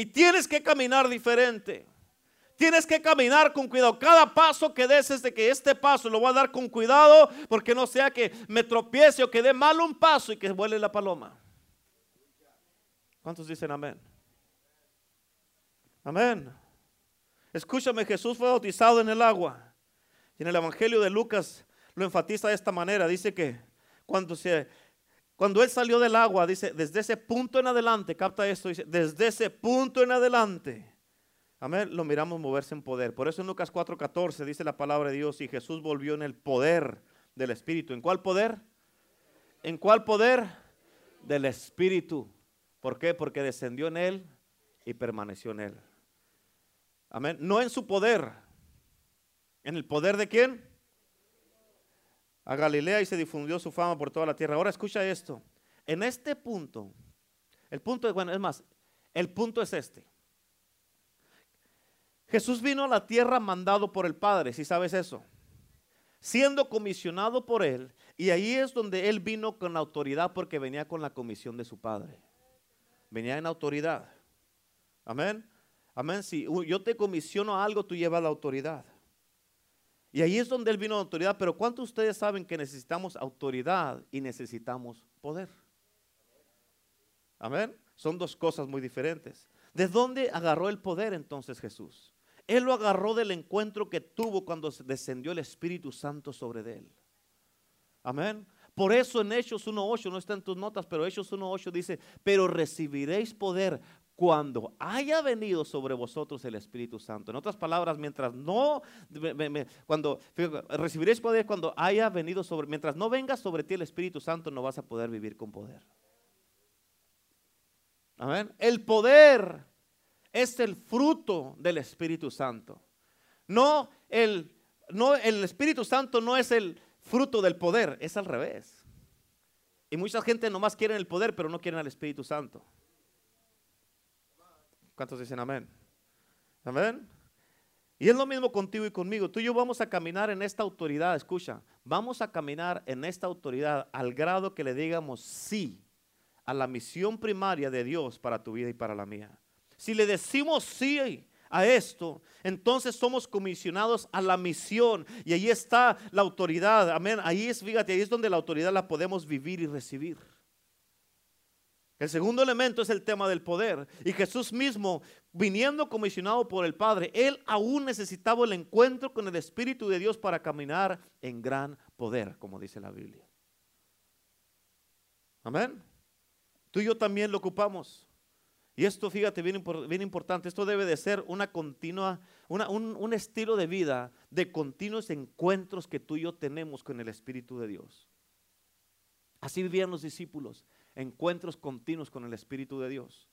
Y tienes que caminar diferente. Tienes que caminar con cuidado. Cada paso que des es de que este paso lo voy a dar con cuidado porque no sea que me tropiece o que dé mal un paso y que vuele la paloma. ¿Cuántos dicen amén? Amén. Escúchame, Jesús fue bautizado en el agua. Y en el Evangelio de Lucas lo enfatiza de esta manera. Dice que cuando se cuando él salió del agua, dice, desde ese punto en adelante, capta esto, dice, desde ese punto en adelante, amén, lo miramos moverse en poder. Por eso en Lucas 4:14 dice la palabra de Dios, y Jesús volvió en el poder del Espíritu. ¿En cuál poder? ¿En cuál poder? Del Espíritu. ¿Por qué? Porque descendió en él y permaneció en él. Amén. No en su poder. ¿En el poder de quién? A Galilea y se difundió su fama por toda la tierra. Ahora escucha esto. En este punto, el punto, bueno, es más, el punto es este. Jesús vino a la tierra mandado por el Padre, si sabes eso. Siendo comisionado por Él, y ahí es donde Él vino con autoridad porque venía con la comisión de su Padre. Venía en autoridad. Amén. Amén. Si yo te comisiono algo, tú llevas la autoridad. Y ahí es donde él vino a autoridad. Pero ¿cuántos de ustedes saben que necesitamos autoridad y necesitamos poder? Amén. Son dos cosas muy diferentes. ¿De dónde agarró el poder entonces Jesús? Él lo agarró del encuentro que tuvo cuando descendió el Espíritu Santo sobre él. Amén. Por eso en Hechos 1.8, no está en tus notas, pero Hechos 1.8 dice, pero recibiréis poder cuando haya venido sobre vosotros el Espíritu Santo. En otras palabras, mientras no, cuando recibiréis poder cuando haya venido sobre, mientras no venga sobre ti el Espíritu Santo, no vas a poder vivir con poder. Amén. El poder es el fruto del Espíritu Santo. No el, no, el Espíritu Santo no es el fruto del poder, es al revés. Y mucha gente nomás quiere el poder, pero no quieren al Espíritu Santo. ¿Cuántos dicen amén? Amén. Y es lo mismo contigo y conmigo. Tú y yo vamos a caminar en esta autoridad. Escucha, vamos a caminar en esta autoridad al grado que le digamos sí a la misión primaria de Dios para tu vida y para la mía. Si le decimos sí a esto, entonces somos comisionados a la misión y ahí está la autoridad. Amén. Ahí es, fíjate, ahí es donde la autoridad la podemos vivir y recibir. El segundo elemento es el tema del poder. Y Jesús mismo, viniendo comisionado por el Padre, él aún necesitaba el encuentro con el Espíritu de Dios para caminar en gran poder, como dice la Biblia. Amén. Tú y yo también lo ocupamos. Y esto, fíjate, bien, bien importante, esto debe de ser una continua, un, un estilo de vida de continuos encuentros que tú y yo tenemos con el Espíritu de Dios. Así vivían los discípulos encuentros continuos con el Espíritu de Dios.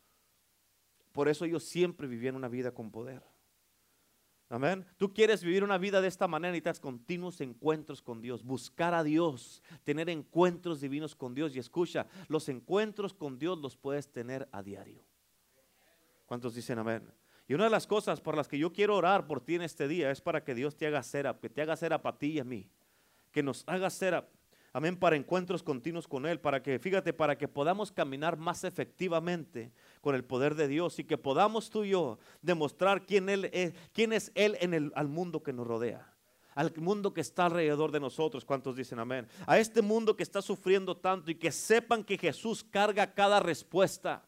Por eso ellos siempre vivían una vida con poder. Amén. Tú quieres vivir una vida de esta manera y necesitas continuos encuentros con Dios, buscar a Dios, tener encuentros divinos con Dios. Y escucha, los encuentros con Dios los puedes tener a diario. ¿Cuántos dicen amén? Y una de las cosas por las que yo quiero orar por ti en este día es para que Dios te haga cera, que te haga cera para ti y a mí que nos haga ser, amén, para encuentros continuos con Él, para que, fíjate, para que podamos caminar más efectivamente con el poder de Dios y que podamos tú y yo demostrar quién, él es, quién es Él en el, al mundo que nos rodea al mundo que está alrededor de nosotros. ¿Cuántos dicen amén? A este mundo que está sufriendo tanto y que sepan que Jesús carga cada respuesta.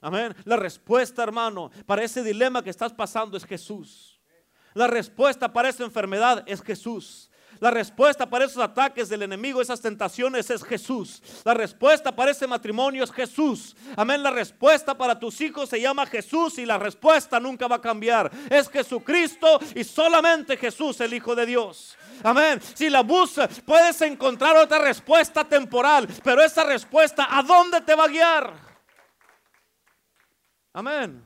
Amén. La respuesta, hermano, para ese dilema que estás pasando es Jesús. La respuesta para esa enfermedad es Jesús. La respuesta para esos ataques del enemigo, esas tentaciones es Jesús. La respuesta para ese matrimonio es Jesús. Amén. La respuesta para tus hijos se llama Jesús y la respuesta nunca va a cambiar. Es Jesucristo y solamente Jesús, el Hijo de Dios. Amén. Si la buscas, puedes encontrar otra respuesta temporal, pero esa respuesta, ¿a dónde te va a guiar? Amén.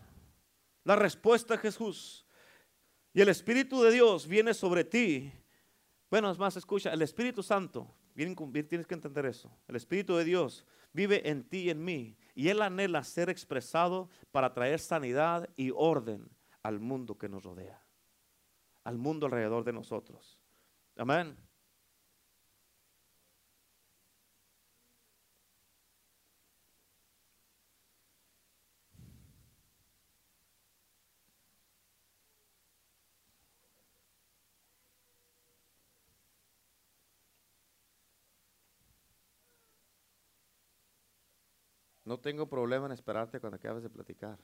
La respuesta es Jesús. Y el Espíritu de Dios viene sobre ti bueno, es más, escucha, el Espíritu Santo, bien, tienes que entender eso. El Espíritu de Dios vive en ti y en mí. Y Él anhela ser expresado para traer sanidad y orden al mundo que nos rodea. Al mundo alrededor de nosotros. Amén. No tengo problema en esperarte cuando acabes de platicar.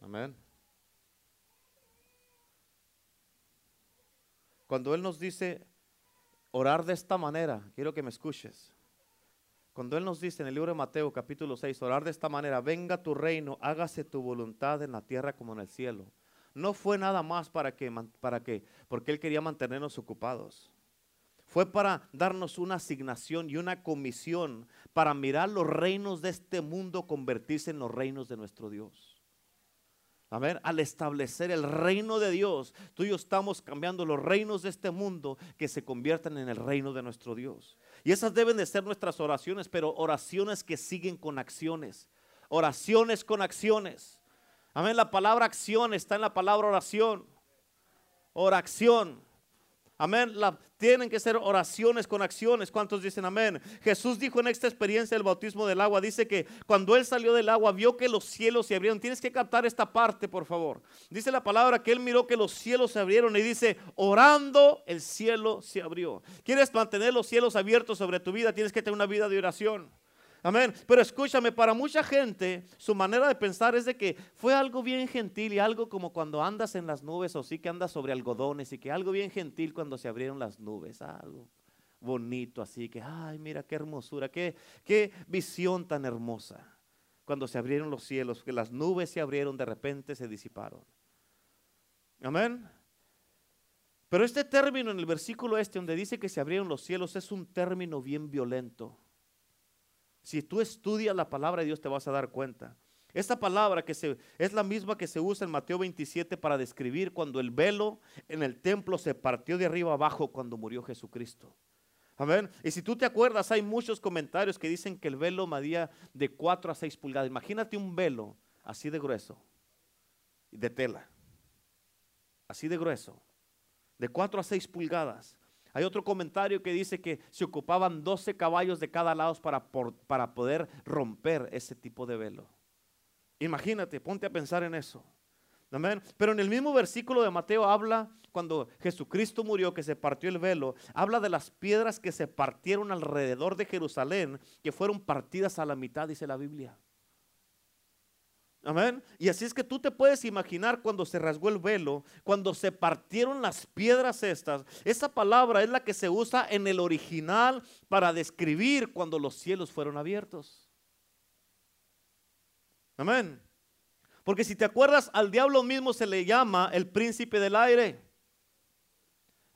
Amén. Cuando Él nos dice orar de esta manera, quiero que me escuches. Cuando Él nos dice en el libro de Mateo capítulo 6, orar de esta manera, venga tu reino, hágase tu voluntad en la tierra como en el cielo. No fue nada más para que, para que, porque Él quería mantenernos ocupados. Fue para darnos una asignación y una comisión para mirar los reinos de este mundo convertirse en los reinos de nuestro Dios. A ver, al establecer el reino de Dios, tú y yo estamos cambiando los reinos de este mundo que se conviertan en el reino de nuestro Dios. Y esas deben de ser nuestras oraciones, pero oraciones que siguen con acciones. Oraciones con acciones. Amén, la palabra acción está en la palabra oración. Oración. Amén. tienen que ser oraciones con acciones. ¿Cuántos dicen amén? Jesús dijo en esta experiencia del bautismo del agua, dice que cuando él salió del agua vio que los cielos se abrieron. Tienes que captar esta parte, por favor. Dice la palabra que él miró que los cielos se abrieron y dice, orando el cielo se abrió. ¿Quieres mantener los cielos abiertos sobre tu vida? Tienes que tener una vida de oración. Amén. Pero escúchame, para mucha gente su manera de pensar es de que fue algo bien gentil y algo como cuando andas en las nubes o sí que andas sobre algodones y que algo bien gentil cuando se abrieron las nubes, algo bonito así que, ay, mira qué hermosura, qué, qué visión tan hermosa. Cuando se abrieron los cielos, que las nubes se abrieron, de repente se disiparon. Amén. Pero este término en el versículo este donde dice que se abrieron los cielos es un término bien violento. Si tú estudias la palabra de Dios te vas a dar cuenta. Esta palabra que se, es la misma que se usa en Mateo 27 para describir cuando el velo en el templo se partió de arriba abajo cuando murió Jesucristo. Amén. Y si tú te acuerdas, hay muchos comentarios que dicen que el velo medía de 4 a 6 pulgadas. Imagínate un velo así de grueso, de tela, así de grueso, de 4 a 6 pulgadas. Hay otro comentario que dice que se ocupaban 12 caballos de cada lado para, para poder romper ese tipo de velo. Imagínate, ponte a pensar en eso. Pero en el mismo versículo de Mateo habla, cuando Jesucristo murió, que se partió el velo, habla de las piedras que se partieron alrededor de Jerusalén, que fueron partidas a la mitad, dice la Biblia. Amén. Y así es que tú te puedes imaginar cuando se rasgó el velo, cuando se partieron las piedras estas. Esa palabra es la que se usa en el original para describir cuando los cielos fueron abiertos. Amén. Porque si te acuerdas, al diablo mismo se le llama el príncipe del aire.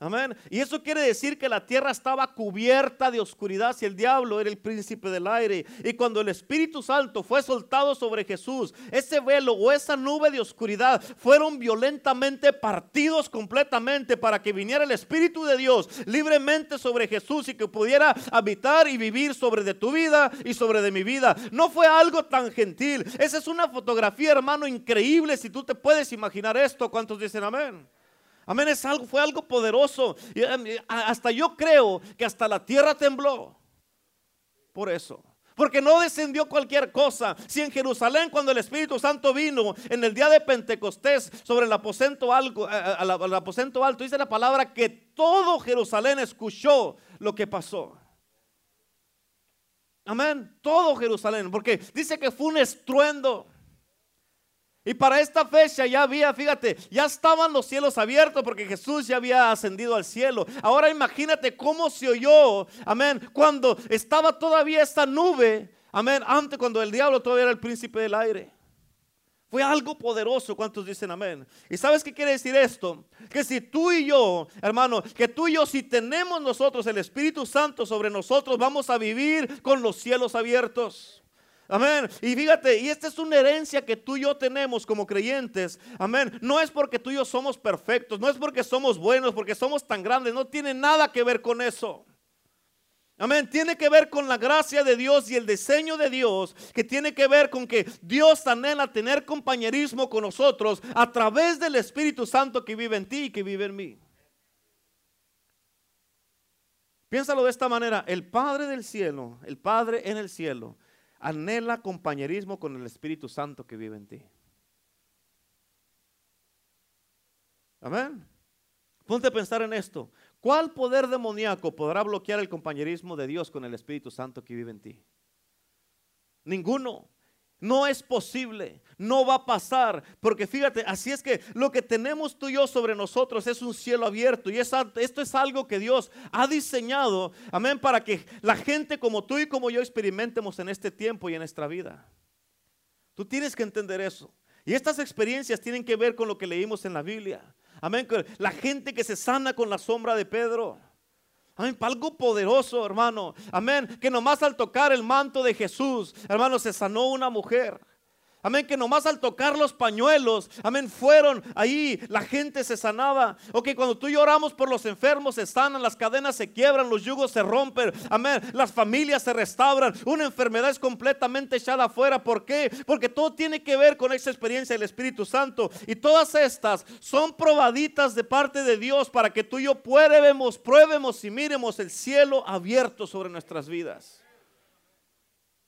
Amén. Y eso quiere decir que la tierra estaba cubierta de oscuridad si el diablo era el príncipe del aire. Y cuando el Espíritu Santo fue soltado sobre Jesús, ese velo o esa nube de oscuridad fueron violentamente partidos completamente para que viniera el Espíritu de Dios libremente sobre Jesús y que pudiera habitar y vivir sobre de tu vida y sobre de mi vida. No fue algo tan gentil. Esa es una fotografía, hermano, increíble. Si tú te puedes imaginar esto, ¿cuántos dicen amén? Amén, es algo, fue algo poderoso. Y hasta yo creo que hasta la tierra tembló. Por eso. Porque no descendió cualquier cosa. Si en Jerusalén cuando el Espíritu Santo vino en el día de Pentecostés sobre el aposento, eh, el aposento alto, dice la palabra que todo Jerusalén escuchó lo que pasó. Amén. Todo Jerusalén. Porque dice que fue un estruendo. Y para esta fecha ya había, fíjate, ya estaban los cielos abiertos porque Jesús ya había ascendido al cielo. Ahora imagínate cómo se oyó, amén, cuando estaba todavía esta nube, amén, antes cuando el diablo todavía era el príncipe del aire. Fue algo poderoso, ¿cuántos dicen amén? ¿Y sabes qué quiere decir esto? Que si tú y yo, hermano, que tú y yo, si tenemos nosotros el Espíritu Santo sobre nosotros, vamos a vivir con los cielos abiertos. Amén. Y fíjate, y esta es una herencia que tú y yo tenemos como creyentes. Amén. No es porque tú y yo somos perfectos, no es porque somos buenos, porque somos tan grandes, no tiene nada que ver con eso. Amén. Tiene que ver con la gracia de Dios y el diseño de Dios, que tiene que ver con que Dios anhela tener compañerismo con nosotros a través del Espíritu Santo que vive en ti y que vive en mí. Piénsalo de esta manera, el Padre del cielo, el Padre en el cielo, anhela compañerismo con el Espíritu Santo que vive en ti. Amén. Ponte a pensar en esto. ¿Cuál poder demoníaco podrá bloquear el compañerismo de Dios con el Espíritu Santo que vive en ti? Ninguno. No es posible, no va a pasar, porque fíjate, así es que lo que tenemos tú y yo sobre nosotros es un cielo abierto y esto es algo que Dios ha diseñado, amén, para que la gente como tú y como yo experimentemos en este tiempo y en nuestra vida. Tú tienes que entender eso. Y estas experiencias tienen que ver con lo que leímos en la Biblia. Amén, la gente que se sana con la sombra de Pedro. Amén, algo poderoso, hermano. Amén, que nomás al tocar el manto de Jesús, hermano, se sanó una mujer. Amén, que nomás al tocar los pañuelos, amén, fueron ahí, la gente se sanaba. Ok, cuando tú lloramos por los enfermos se sanan, las cadenas se quiebran, los yugos se rompen, amén, las familias se restauran, una enfermedad es completamente echada afuera. ¿Por qué? Porque todo tiene que ver con esa experiencia del Espíritu Santo. Y todas estas son probaditas de parte de Dios para que tú y yo pruebemos, pruebemos y miremos el cielo abierto sobre nuestras vidas.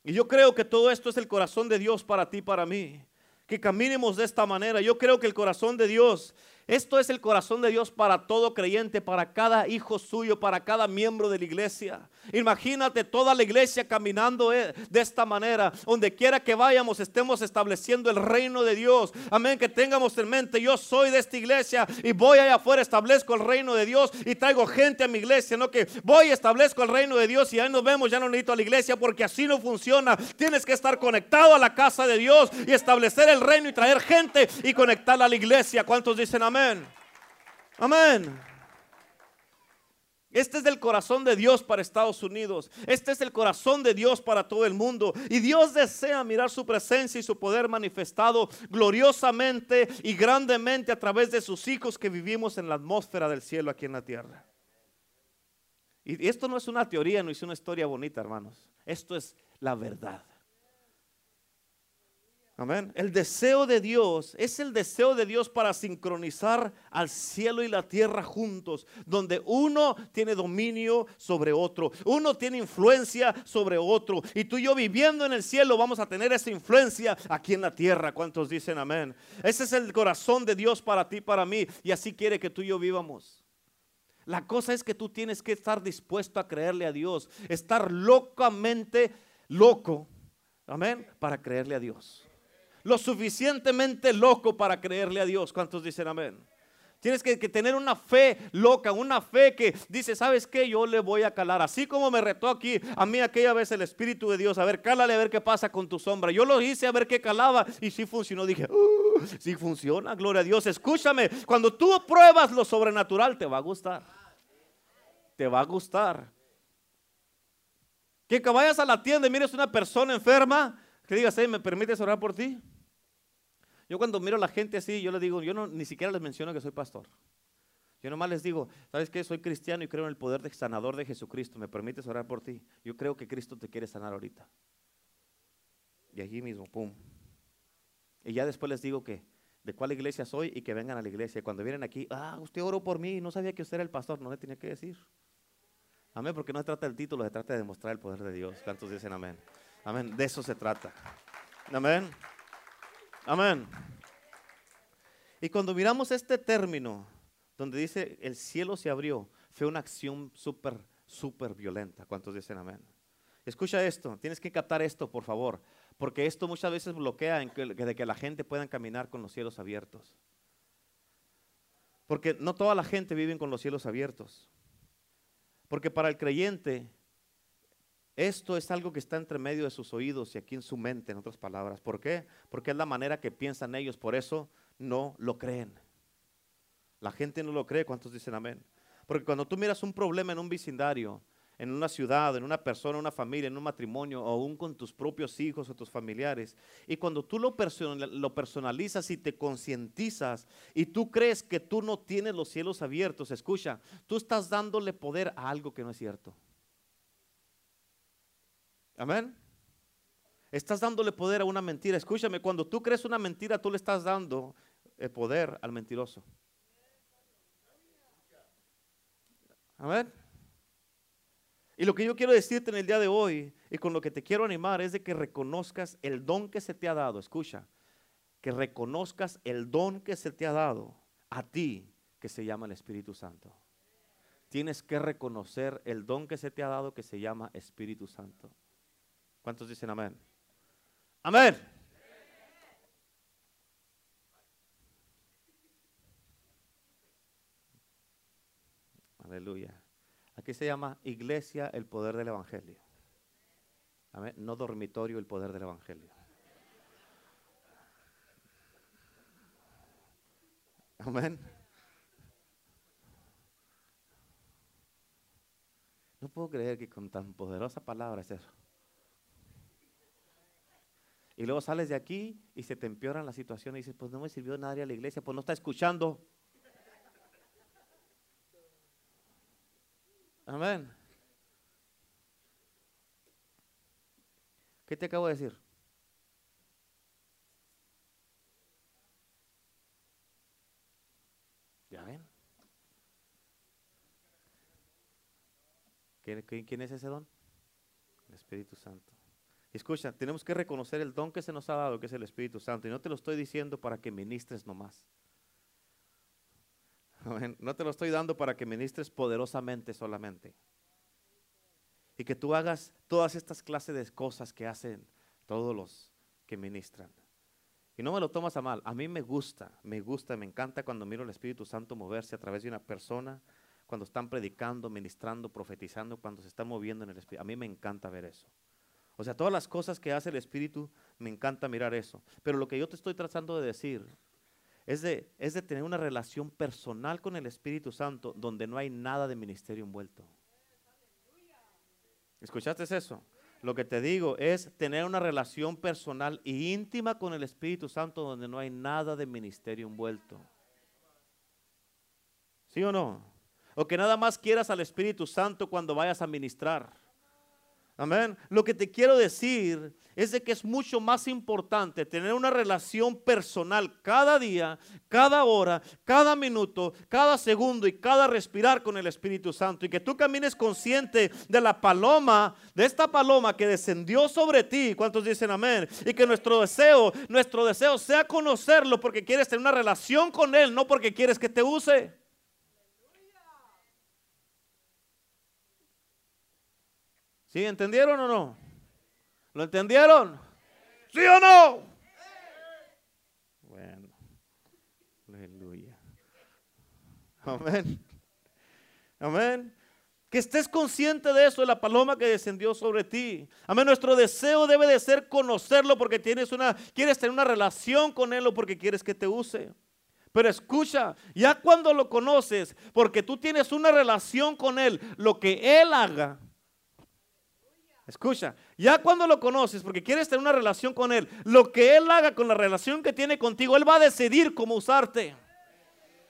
Y yo creo que todo esto es el corazón de Dios para ti, para mí. Que caminemos de esta manera. Yo creo que el corazón de Dios esto es el corazón de Dios para todo creyente, para cada hijo suyo, para cada miembro de la iglesia. Imagínate toda la iglesia caminando eh, de esta manera. Donde quiera que vayamos, estemos estableciendo el reino de Dios. Amén. Que tengamos en mente, yo soy de esta iglesia y voy allá afuera, establezco el reino de Dios y traigo gente a mi iglesia. No que voy, establezco el reino de Dios y ahí nos vemos, ya no necesito a la iglesia porque así no funciona. Tienes que estar conectado a la casa de Dios y establecer el reino y traer gente y conectarla a la iglesia. ¿Cuántos dicen amén? Amén. Amén. Este es el corazón de Dios para Estados Unidos. Este es el corazón de Dios para todo el mundo. Y Dios desea mirar su presencia y su poder manifestado gloriosamente y grandemente a través de sus hijos que vivimos en la atmósfera del cielo aquí en la tierra. Y esto no es una teoría, no es una historia bonita, hermanos. Esto es la verdad. Amén. El deseo de Dios es el deseo de Dios para sincronizar al cielo y la tierra juntos, donde uno tiene dominio sobre otro, uno tiene influencia sobre otro, y tú y yo viviendo en el cielo vamos a tener esa influencia aquí en la tierra. ¿Cuántos dicen amén? Ese es el corazón de Dios para ti, para mí, y así quiere que tú y yo vivamos. La cosa es que tú tienes que estar dispuesto a creerle a Dios, estar locamente loco, amén, para creerle a Dios lo suficientemente loco para creerle a Dios. ¿Cuántos dicen amén? Tienes que, tener una fe loca, una fe que dice, ¿sabes qué? Yo le voy a calar. Así como me retó aquí a mí aquella vez el Espíritu de Dios. A ver, cálale a ver qué pasa con tu sombra. Yo lo hice a ver qué calaba y sí funcionó. Dije, uh, sí funciona, gloria a Dios. Escúchame, cuando tú pruebas lo sobrenatural te va a gustar. te va a gustar. Que, que vayas a la tienda y mires una persona enferma, que digas, ¿me permites orar por ti? Yo cuando miro a la gente así, yo les digo, yo no, ni siquiera les menciono que soy pastor. Yo nomás les digo, ¿sabes qué? Soy cristiano y creo en el poder de sanador de Jesucristo. ¿Me permites orar por ti? Yo creo que Cristo te quiere sanar ahorita. Y allí mismo, pum. Y ya después les digo que de cuál iglesia soy y que vengan a la iglesia. Cuando vienen aquí, ah, usted oró por mí, no sabía que usted era el pastor, no le tenía que decir. Amén, porque no se trata del título, se trata de demostrar el poder de Dios. ¿Cuántos dicen amén? Amén, de eso se trata. Amén. Amén. Y cuando miramos este término, donde dice el cielo se abrió, fue una acción súper, súper violenta. ¿Cuántos dicen amén? Escucha esto, tienes que captar esto, por favor, porque esto muchas veces bloquea de que la gente pueda caminar con los cielos abiertos. Porque no toda la gente vive con los cielos abiertos. Porque para el creyente, esto es algo que está entre medio de sus oídos y aquí en su mente, en otras palabras. ¿Por qué? Porque es la manera que piensan ellos, por eso no lo creen. La gente no lo cree, ¿cuántos dicen amén? Porque cuando tú miras un problema en un vecindario, en una ciudad, en una persona, en una familia, en un matrimonio, o aún con tus propios hijos o tus familiares, y cuando tú lo, lo personalizas y te concientizas y tú crees que tú no tienes los cielos abiertos, escucha, tú estás dándole poder a algo que no es cierto. Amén. Estás dándole poder a una mentira. Escúchame, cuando tú crees una mentira, tú le estás dando el poder al mentiroso. Amén. Y lo que yo quiero decirte en el día de hoy y con lo que te quiero animar es de que reconozcas el don que se te ha dado. Escucha, que reconozcas el don que se te ha dado a ti que se llama el Espíritu Santo. Tienes que reconocer el don que se te ha dado que se llama Espíritu Santo. ¿Cuántos dicen amén? Amén. Aleluya. Aquí se llama iglesia el poder del Evangelio. Amén. No dormitorio el poder del Evangelio. Amén. No puedo creer que con tan poderosa palabra es eso. Y luego sales de aquí y se te empeoran la situación y dices, pues no me sirvió nadie a la iglesia, pues no está escuchando. Amén. ¿Qué te acabo de decir? ¿Ya ven? ¿Quién es ese don? El Espíritu Santo. Escucha, tenemos que reconocer el don que se nos ha dado, que es el Espíritu Santo. Y no te lo estoy diciendo para que ministres nomás. No te lo estoy dando para que ministres poderosamente solamente. Y que tú hagas todas estas clases de cosas que hacen todos los que ministran. Y no me lo tomas a mal. A mí me gusta, me gusta, me encanta cuando miro al Espíritu Santo moverse a través de una persona, cuando están predicando, ministrando, profetizando, cuando se está moviendo en el Espíritu. A mí me encanta ver eso. O sea, todas las cosas que hace el Espíritu, me encanta mirar eso. Pero lo que yo te estoy tratando de decir es de, es de tener una relación personal con el Espíritu Santo donde no hay nada de ministerio envuelto. ¿Escuchaste eso? Lo que te digo es tener una relación personal e íntima con el Espíritu Santo donde no hay nada de ministerio envuelto. ¿Sí o no? O que nada más quieras al Espíritu Santo cuando vayas a ministrar. Amén. Lo que te quiero decir es de que es mucho más importante tener una relación personal cada día, cada hora, cada minuto, cada segundo y cada respirar con el Espíritu Santo. Y que tú camines consciente de la paloma, de esta paloma que descendió sobre ti. ¿Cuántos dicen amén? Y que nuestro deseo, nuestro deseo sea conocerlo porque quieres tener una relación con Él, no porque quieres que te use. ¿Sí? ¿Entendieron o no? ¿Lo entendieron? ¿Sí o no? Bueno, aleluya. Amén. Amén. Que estés consciente de eso, de la paloma que descendió sobre ti. Amén. Nuestro deseo debe de ser conocerlo porque tienes una, quieres tener una relación con él o porque quieres que te use. Pero escucha, ya cuando lo conoces, porque tú tienes una relación con Él, lo que Él haga, escucha, ya cuando lo conoces, porque quieres tener una relación con Él, lo que Él haga con la relación que tiene contigo, Él va a decidir cómo usarte.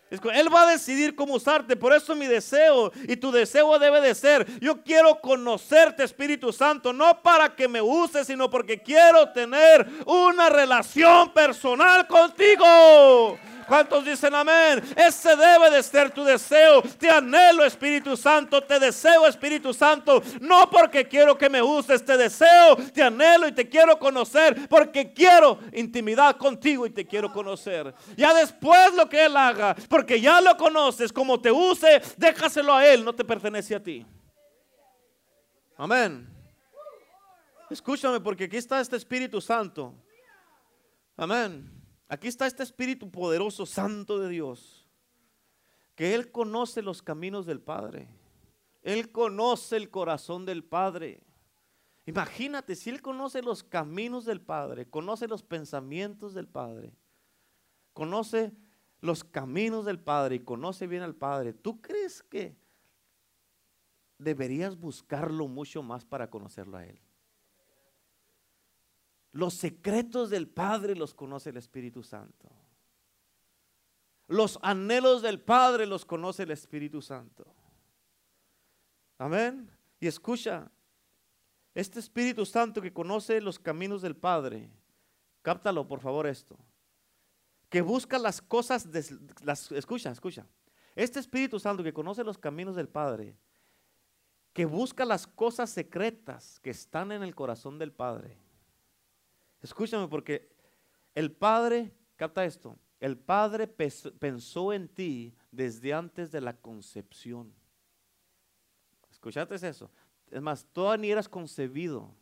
Él va a decidir cómo usarte. Por eso mi deseo y tu deseo debe de ser, yo quiero conocerte Espíritu Santo, no para que me uses, sino porque quiero tener una relación personal contigo. ¿Cuántos dicen amén? Ese debe de ser tu deseo. Te anhelo Espíritu Santo, te deseo Espíritu Santo, no porque quiero que me uses, te deseo, te anhelo y te quiero conocer, porque quiero intimidad contigo y te quiero conocer. Ya después lo que Él haga, porque ya lo conoces, como te use, déjaselo a Él, no te pertenece a ti. Amén. Escúchame porque aquí está este Espíritu Santo. Amén. Aquí está este Espíritu poderoso, santo de Dios, que Él conoce los caminos del Padre. Él conoce el corazón del Padre. Imagínate, si Él conoce los caminos del Padre, conoce los pensamientos del Padre, conoce los caminos del Padre y conoce bien al Padre, ¿tú crees que deberías buscarlo mucho más para conocerlo a Él? Los secretos del Padre los conoce el Espíritu Santo. Los anhelos del Padre los conoce el Espíritu Santo. Amén. Y escucha, este Espíritu Santo que conoce los caminos del Padre, cáptalo por favor esto, que busca las cosas, de, las, escucha, escucha, este Espíritu Santo que conoce los caminos del Padre, que busca las cosas secretas que están en el corazón del Padre, Escúchame porque el Padre, capta esto, el Padre pensó en ti desde antes de la concepción. ¿Escuchaste eso? Es más, todavía ni eras concebido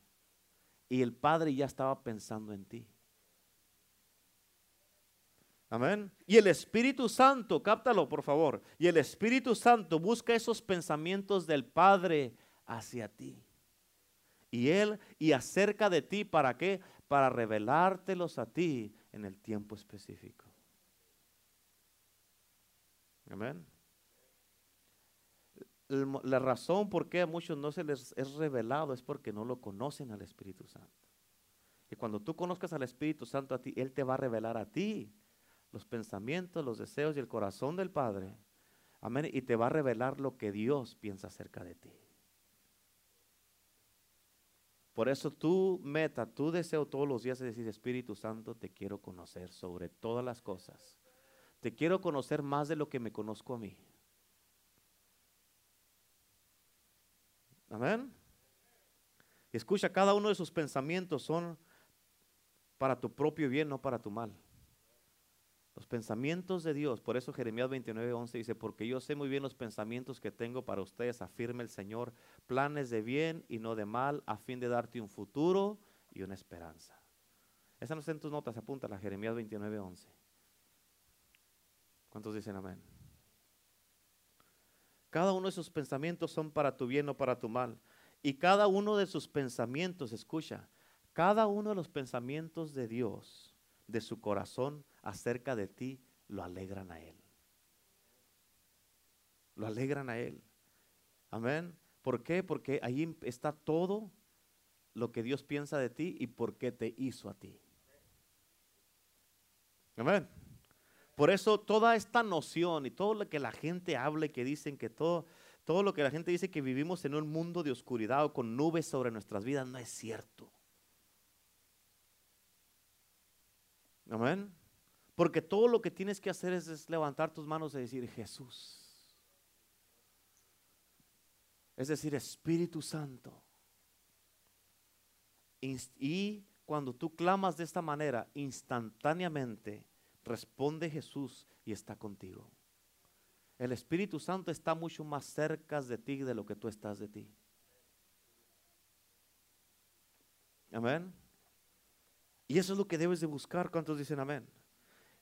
y el Padre ya estaba pensando en ti. Amén. Y el Espíritu Santo, cáptalo por favor. Y el Espíritu Santo busca esos pensamientos del Padre hacia ti. Y Él, y acerca de ti, ¿para qué? para revelártelos a ti en el tiempo específico. Amén. La razón por qué a muchos no se les es revelado es porque no lo conocen al Espíritu Santo. Y cuando tú conozcas al Espíritu Santo a ti, Él te va a revelar a ti los pensamientos, los deseos y el corazón del Padre. Amén. Y te va a revelar lo que Dios piensa acerca de ti. Por eso tu meta, tu deseo todos los días es decir, Espíritu Santo, te quiero conocer sobre todas las cosas. Te quiero conocer más de lo que me conozco a mí. Amén. Escucha, cada uno de sus pensamientos son para tu propio bien, no para tu mal. Los pensamientos de Dios, por eso Jeremías 29, 11 dice, porque yo sé muy bien los pensamientos que tengo para ustedes, afirma el Señor, planes de bien y no de mal, a fin de darte un futuro y una esperanza. Esa no está en tus notas, la Jeremías 29, 11. ¿Cuántos dicen amén? Cada uno de sus pensamientos son para tu bien o para tu mal. Y cada uno de sus pensamientos, escucha, cada uno de los pensamientos de Dios, de su corazón, acerca de ti lo alegran a Él. Lo alegran a Él. Amén. ¿Por qué? Porque ahí está todo lo que Dios piensa de ti y por qué te hizo a ti. Amén. Por eso toda esta noción y todo lo que la gente habla y que dicen que todo, todo lo que la gente dice que vivimos en un mundo de oscuridad o con nubes sobre nuestras vidas no es cierto. Amén. Porque todo lo que tienes que hacer es, levantar tus manos y decir, Jesús. Es decir, Espíritu Santo. Y cuando tú clamas de esta manera, instantáneamente responde Jesús y está contigo. El Espíritu Santo está mucho más cerca de ti de lo que tú estás de ti. Amén. Y eso es lo que debes de buscar. ¿Cuántos dicen amén?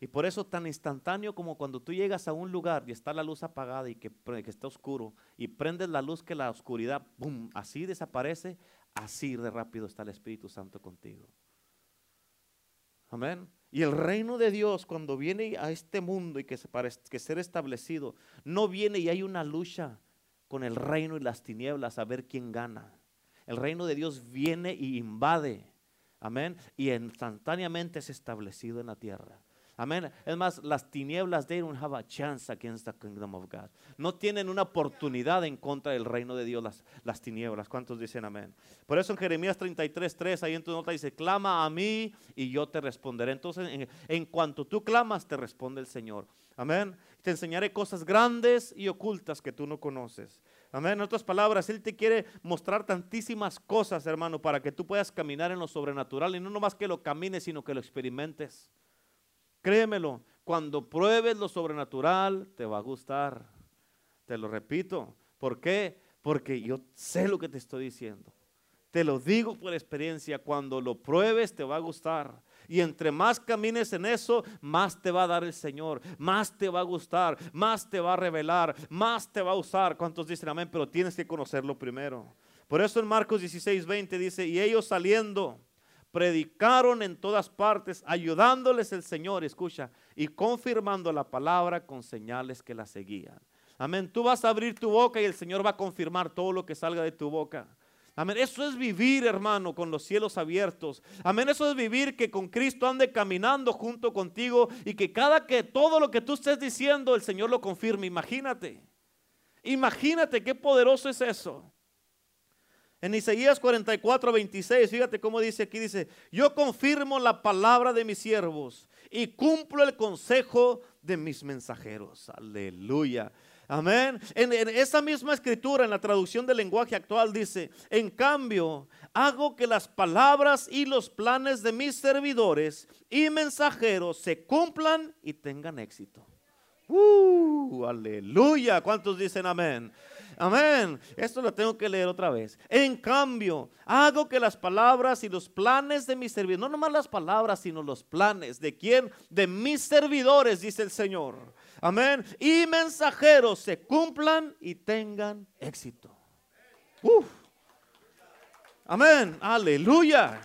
Y por eso tan instantáneo como cuando tú llegas a un lugar y está la luz apagada y que, está oscuro y prendes la luz que la oscuridad, así desaparece, así de rápido está el Espíritu Santo contigo. Amén. Y el reino de Dios, cuando viene a este mundo y que, se para que ser establecido, no viene y hay una lucha con el reino y las tinieblas a ver quién gana. El reino de Dios viene y invade. Amén. Y instantáneamente es establecido en la tierra. Amén. Es más, las tinieblas, they don't have a chance against the kingdom of God. No tienen una oportunidad en contra del reino de Dios las, las tinieblas. ¿Cuántos dicen amén? Por eso en Jeremías 33, 3, ahí en tu nota dice, clama a mí y yo te responderé. Entonces, en, en cuanto tú clamas, te responde el Señor. Amén. Te enseñaré cosas grandes y ocultas que tú no conoces. En otras palabras, Él te quiere mostrar tantísimas cosas, hermano, para que tú puedas caminar en lo sobrenatural y no nomás que lo camines, sino que lo experimentes. Créemelo, cuando pruebes lo sobrenatural, te va a gustar. Te lo repito. ¿Por qué? Porque yo sé lo que te estoy diciendo. Te lo digo por experiencia, cuando lo pruebes te va a gustar. Y entre más camines en eso, más te va a dar el Señor, más te va a gustar, más te va a revelar, más te va a usar. ¿Cuántos dicen amén? Pero tienes que conocerlo primero. Por eso en Marcos 16, 20 dice, y ellos saliendo predicaron en todas partes, ayudándoles el Señor, escucha, y confirmando la palabra con señales que la seguían. Amén. Tú vas a abrir tu boca y el Señor va a confirmar todo lo que salga de tu boca. Amén. Eso es vivir, hermano, con los cielos abiertos. Amén. Eso es vivir que con Cristo ande caminando junto contigo y que cada que todo lo que tú estés diciendo, el Señor lo confirme. Imagínate. Imagínate qué poderoso es eso. En Isaías 44, 26, fíjate cómo dice aquí, dice, yo confirmo la palabra de mis siervos y cumplo el consejo de mis mensajeros. Aleluya. Amén. En, esa misma escritura, en la traducción del lenguaje actual, dice, en cambio, hago que las palabras y los planes de mis servidores y mensajeros se cumplan y tengan éxito. Uh, aleluya. ¿Cuántos dicen amén? Amén. Esto lo tengo que leer otra vez. En cambio, hago que las palabras y los planes de mis servidores, no nomás las palabras, sino los planes de quién? De mis servidores, dice el Señor. Amén. Y mensajeros se cumplan y tengan éxito. Uf. Amén. Aleluya.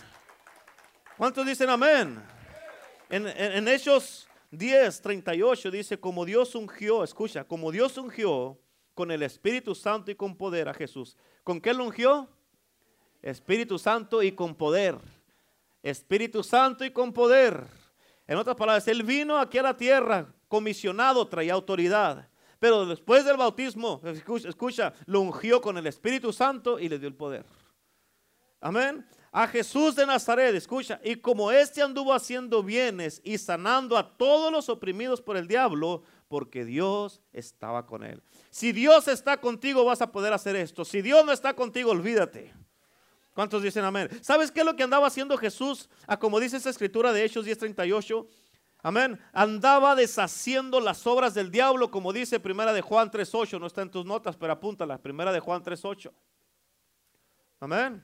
¿Cuántos dicen amén? En, en, en Hechos 10, 38 dice, como Dios ungió, escucha, como Dios ungió con el Espíritu Santo y con poder a Jesús. ¿Con qué lo ungió? Espíritu Santo y con poder. Espíritu Santo y con poder. En otras palabras, Él vino aquí a la tierra comisionado, traía autoridad. Pero después del bautismo, escucha, lo ungió con el Espíritu Santo y le dio el poder. Amén. A Jesús de Nazaret, escucha, y como éste anduvo haciendo bienes y sanando a todos los oprimidos por el diablo, porque Dios estaba con él. Si Dios está contigo, vas a poder hacer esto. Si Dios no está contigo, olvídate. ¿Cuántos dicen amén? ¿Sabes qué es lo que andaba haciendo Jesús? A ah, como dice esa escritura de Hechos 10:38. Amén. Andaba deshaciendo las obras del diablo, como dice Primera de Juan 3:8. No está en tus notas, pero apúntala. Primera de Juan 3:8. Amén.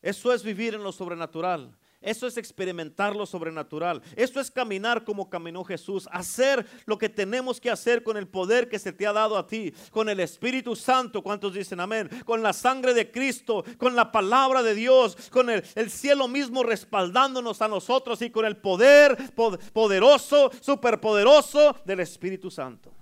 Eso es vivir en lo sobrenatural. Eso es experimentar lo sobrenatural. Eso es caminar como caminó Jesús. Hacer lo que tenemos que hacer con el poder que se te ha dado a ti. Con el Espíritu Santo. ¿Cuántos dicen amén? Con la sangre de Cristo. Con la palabra de Dios. Con el, el cielo mismo respaldándonos a nosotros. Y con el poder poderoso, superpoderoso del Espíritu Santo.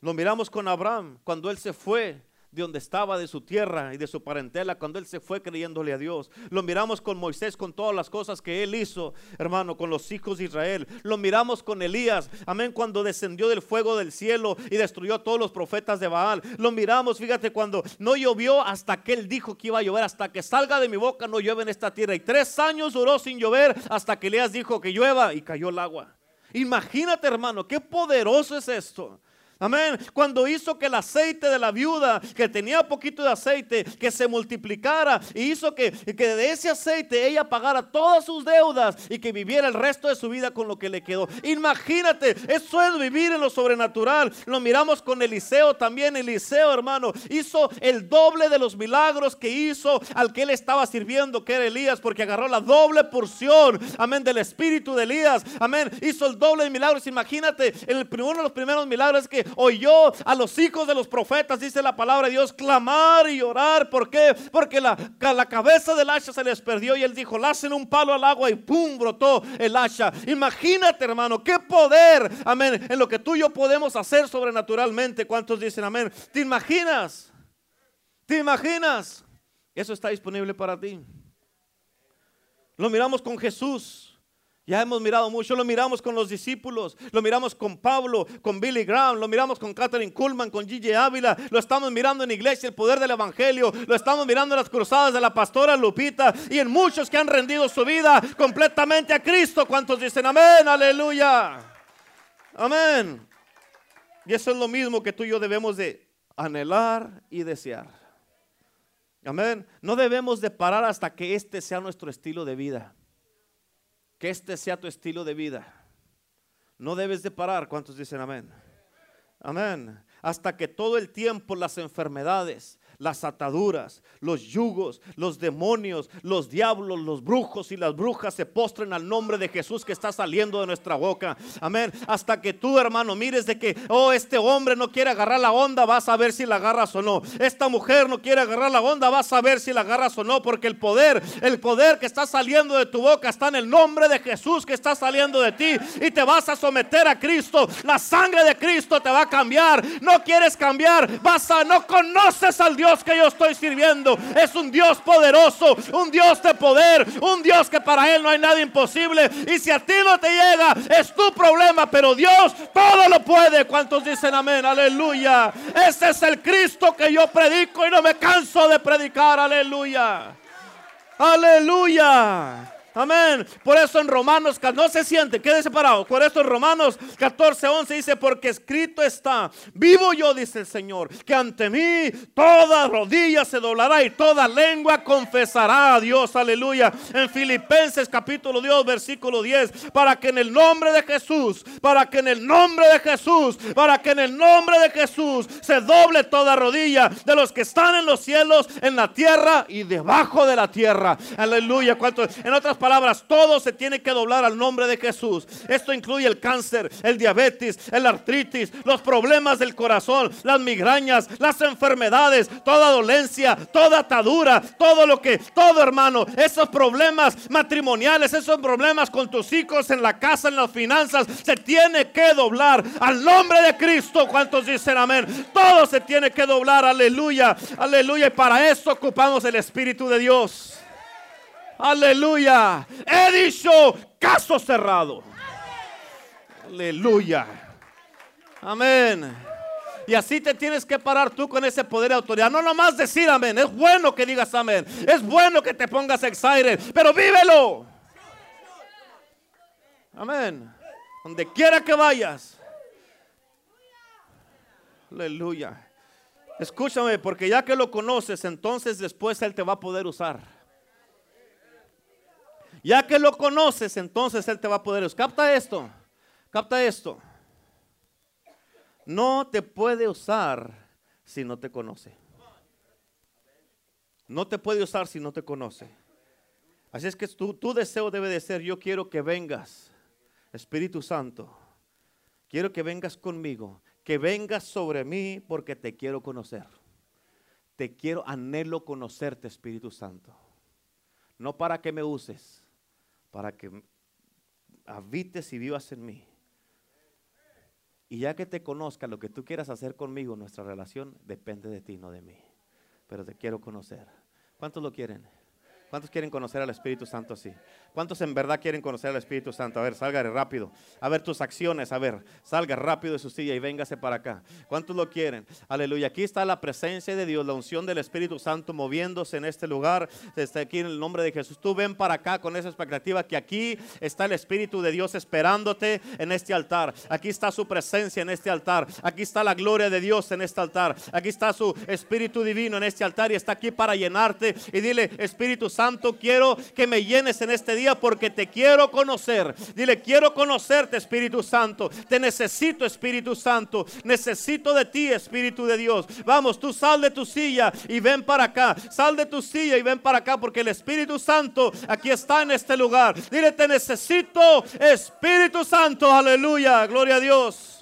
Lo miramos con Abraham cuando él se fue de donde estaba, de su tierra y de su parentela, cuando él se fue creyéndole a Dios. Lo miramos con Moisés, con todas las cosas que él hizo, hermano, con los hijos de Israel. Lo miramos con Elías, amén, cuando descendió del fuego del cielo y destruyó a todos los profetas de Baal. Lo miramos, fíjate, cuando no llovió hasta que él dijo que iba a llover, hasta que salga de mi boca no llueve en esta tierra. Y tres años duró sin llover hasta que Elías dijo que llueva y cayó el agua. Imagínate, hermano, qué poderoso es esto. Amén. Cuando hizo que el aceite de la viuda, que tenía poquito de aceite, que se multiplicara, y hizo que, que de ese aceite ella pagara todas sus deudas y que viviera el resto de su vida con lo que le quedó. Imagínate, eso es vivir en lo sobrenatural. Lo miramos con Eliseo también. Eliseo, hermano, hizo el doble de los milagros que hizo al que él estaba sirviendo, que era Elías, porque agarró la doble porción, amén, del espíritu de Elías. Amén. Hizo el doble de milagros. Imagínate, el, uno de los primeros milagros es que oyó a los hijos de los profetas, dice la palabra de Dios, clamar y orar. ¿Por qué? Porque la, la cabeza del hacha se les perdió y él dijo, lacen un palo al agua y ¡pum! brotó el hacha. Imagínate, hermano, qué poder, amén, en lo que tú y yo podemos hacer sobrenaturalmente. ¿Cuántos dicen amén? ¿Te imaginas? ¿Te imaginas? Eso está disponible para ti. Lo miramos con Jesús. Ya hemos mirado mucho, lo miramos con los discípulos, lo miramos con Pablo, con Billy Graham, lo miramos con Catherine Kuhlman, con Gigi Ávila, lo estamos mirando en iglesia, el poder del Evangelio, lo estamos mirando en las cruzadas de la pastora Lupita y en muchos que han rendido su vida completamente a Cristo. ¿Cuántos dicen amén? Aleluya. Amén. Y eso es lo mismo que tú y yo debemos de anhelar y desear. Amén. No debemos de parar hasta que este sea nuestro estilo de vida. Que este sea tu estilo de vida. No debes de parar. ¿Cuántos dicen amén? Amén. Hasta que todo el tiempo las enfermedades, las ataduras, los yugos, los demonios, los diablos, los brujos y las brujas se postren al nombre de Jesús que está saliendo de nuestra boca. Amén. Hasta que tú, hermano, mires de que, oh, este hombre no quiere agarrar la onda, vas a ver si la agarras o no. Esta mujer no quiere agarrar la onda, vas a ver si la agarras o no, porque el poder, el poder que está saliendo de tu boca está en el nombre de Jesús que está saliendo de ti y te vas a someter a Cristo. La sangre de Cristo te va a cambiar. No quieres cambiar, vas a no conoces al Dios que yo estoy sirviendo es un Dios poderoso, un Dios de poder, un Dios que para Él no hay nada imposible. Y si a ti no te llega, es tu problema, pero Dios todo lo puede. ¿Cuántos dicen amén? Aleluya. Ese es el Cristo que yo predico y no me canso de predicar. Aleluya. Aleluya. Amén. Por eso en Romanos, no se siente, quede separado. Por eso en Romanos 14, 11 dice, porque escrito está, vivo yo, dice el Señor, que ante mí toda rodilla se doblará y toda lengua confesará a Dios. Aleluya. En Filipenses capítulo 2, versículo 10, para que en el nombre de Jesús, para que en el nombre de Jesús, para que en el nombre de Jesús se doble toda rodilla de los que están en los cielos, en la tierra y debajo de la tierra. Aleluya. En otras palabras, todo se tiene que doblar al nombre de Jesús. Esto incluye el cáncer, el diabetes, el artritis, los problemas del corazón, las migrañas, las enfermedades, toda dolencia, toda atadura, todo lo que, todo hermano, esos problemas matrimoniales, esos problemas con tus hijos en la casa, en las finanzas, se tiene que doblar al nombre de Cristo. ¿Cuántos dicen amén? Todo se tiene que doblar, aleluya, aleluya. Y para eso ocupamos el Espíritu de Dios. Aleluya. He dicho caso cerrado. Aleluya. Amén. Y así te tienes que parar tú con ese poder de autoridad. No nomás decir amén. Es bueno que digas amén. Es bueno que te pongas excited. Pero vívelo. Amén. Donde quiera que vayas. Aleluya. Escúchame, porque ya que lo conoces, entonces después Él te va a poder usar. Ya que lo conoces, entonces Él te va a poder usar. Capta esto, capta esto. No te puede usar si no te conoce. No te puede usar si no te conoce. Así es que tu, tu deseo debe de ser, yo quiero que vengas, Espíritu Santo. Quiero que vengas conmigo, que vengas sobre mí porque te quiero conocer. Te quiero, anhelo conocerte, Espíritu Santo. No para que me uses, para que habites y vivas en mí. Y ya que te conozca lo que tú quieras hacer conmigo, nuestra relación depende de ti, no de mí. Pero te quiero conocer. ¿Cuántos lo quieren? ¿Cuántos quieren conocer al Espíritu Santo así? ¿Cuántos en verdad quieren conocer al Espíritu Santo? A ver, salga rápido. A ver tus acciones. A ver, salga rápido de su silla y véngase para acá. ¿Cuántos lo quieren? Aleluya. Aquí está la presencia de Dios, la unción del Espíritu Santo moviéndose en este lugar. Está aquí en el nombre de Jesús. Tú ven para acá con esa expectativa que aquí está el Espíritu de Dios esperándote en este altar. Aquí está su presencia en este altar. Aquí está la gloria de Dios en este altar. Aquí está su Espíritu Divino en este altar y está aquí para llenarte. Y dile, Espíritu Santo Santo, quiero que me llenes en este día porque te quiero conocer. Dile, quiero conocerte, Espíritu Santo. Te necesito, Espíritu Santo. Necesito de ti, Espíritu de Dios. Vamos, tú sal de tu silla y ven para acá. Sal de tu silla y ven para acá porque el Espíritu Santo aquí está en este lugar. Dile, te necesito, Espíritu Santo. Aleluya, gloria a Dios.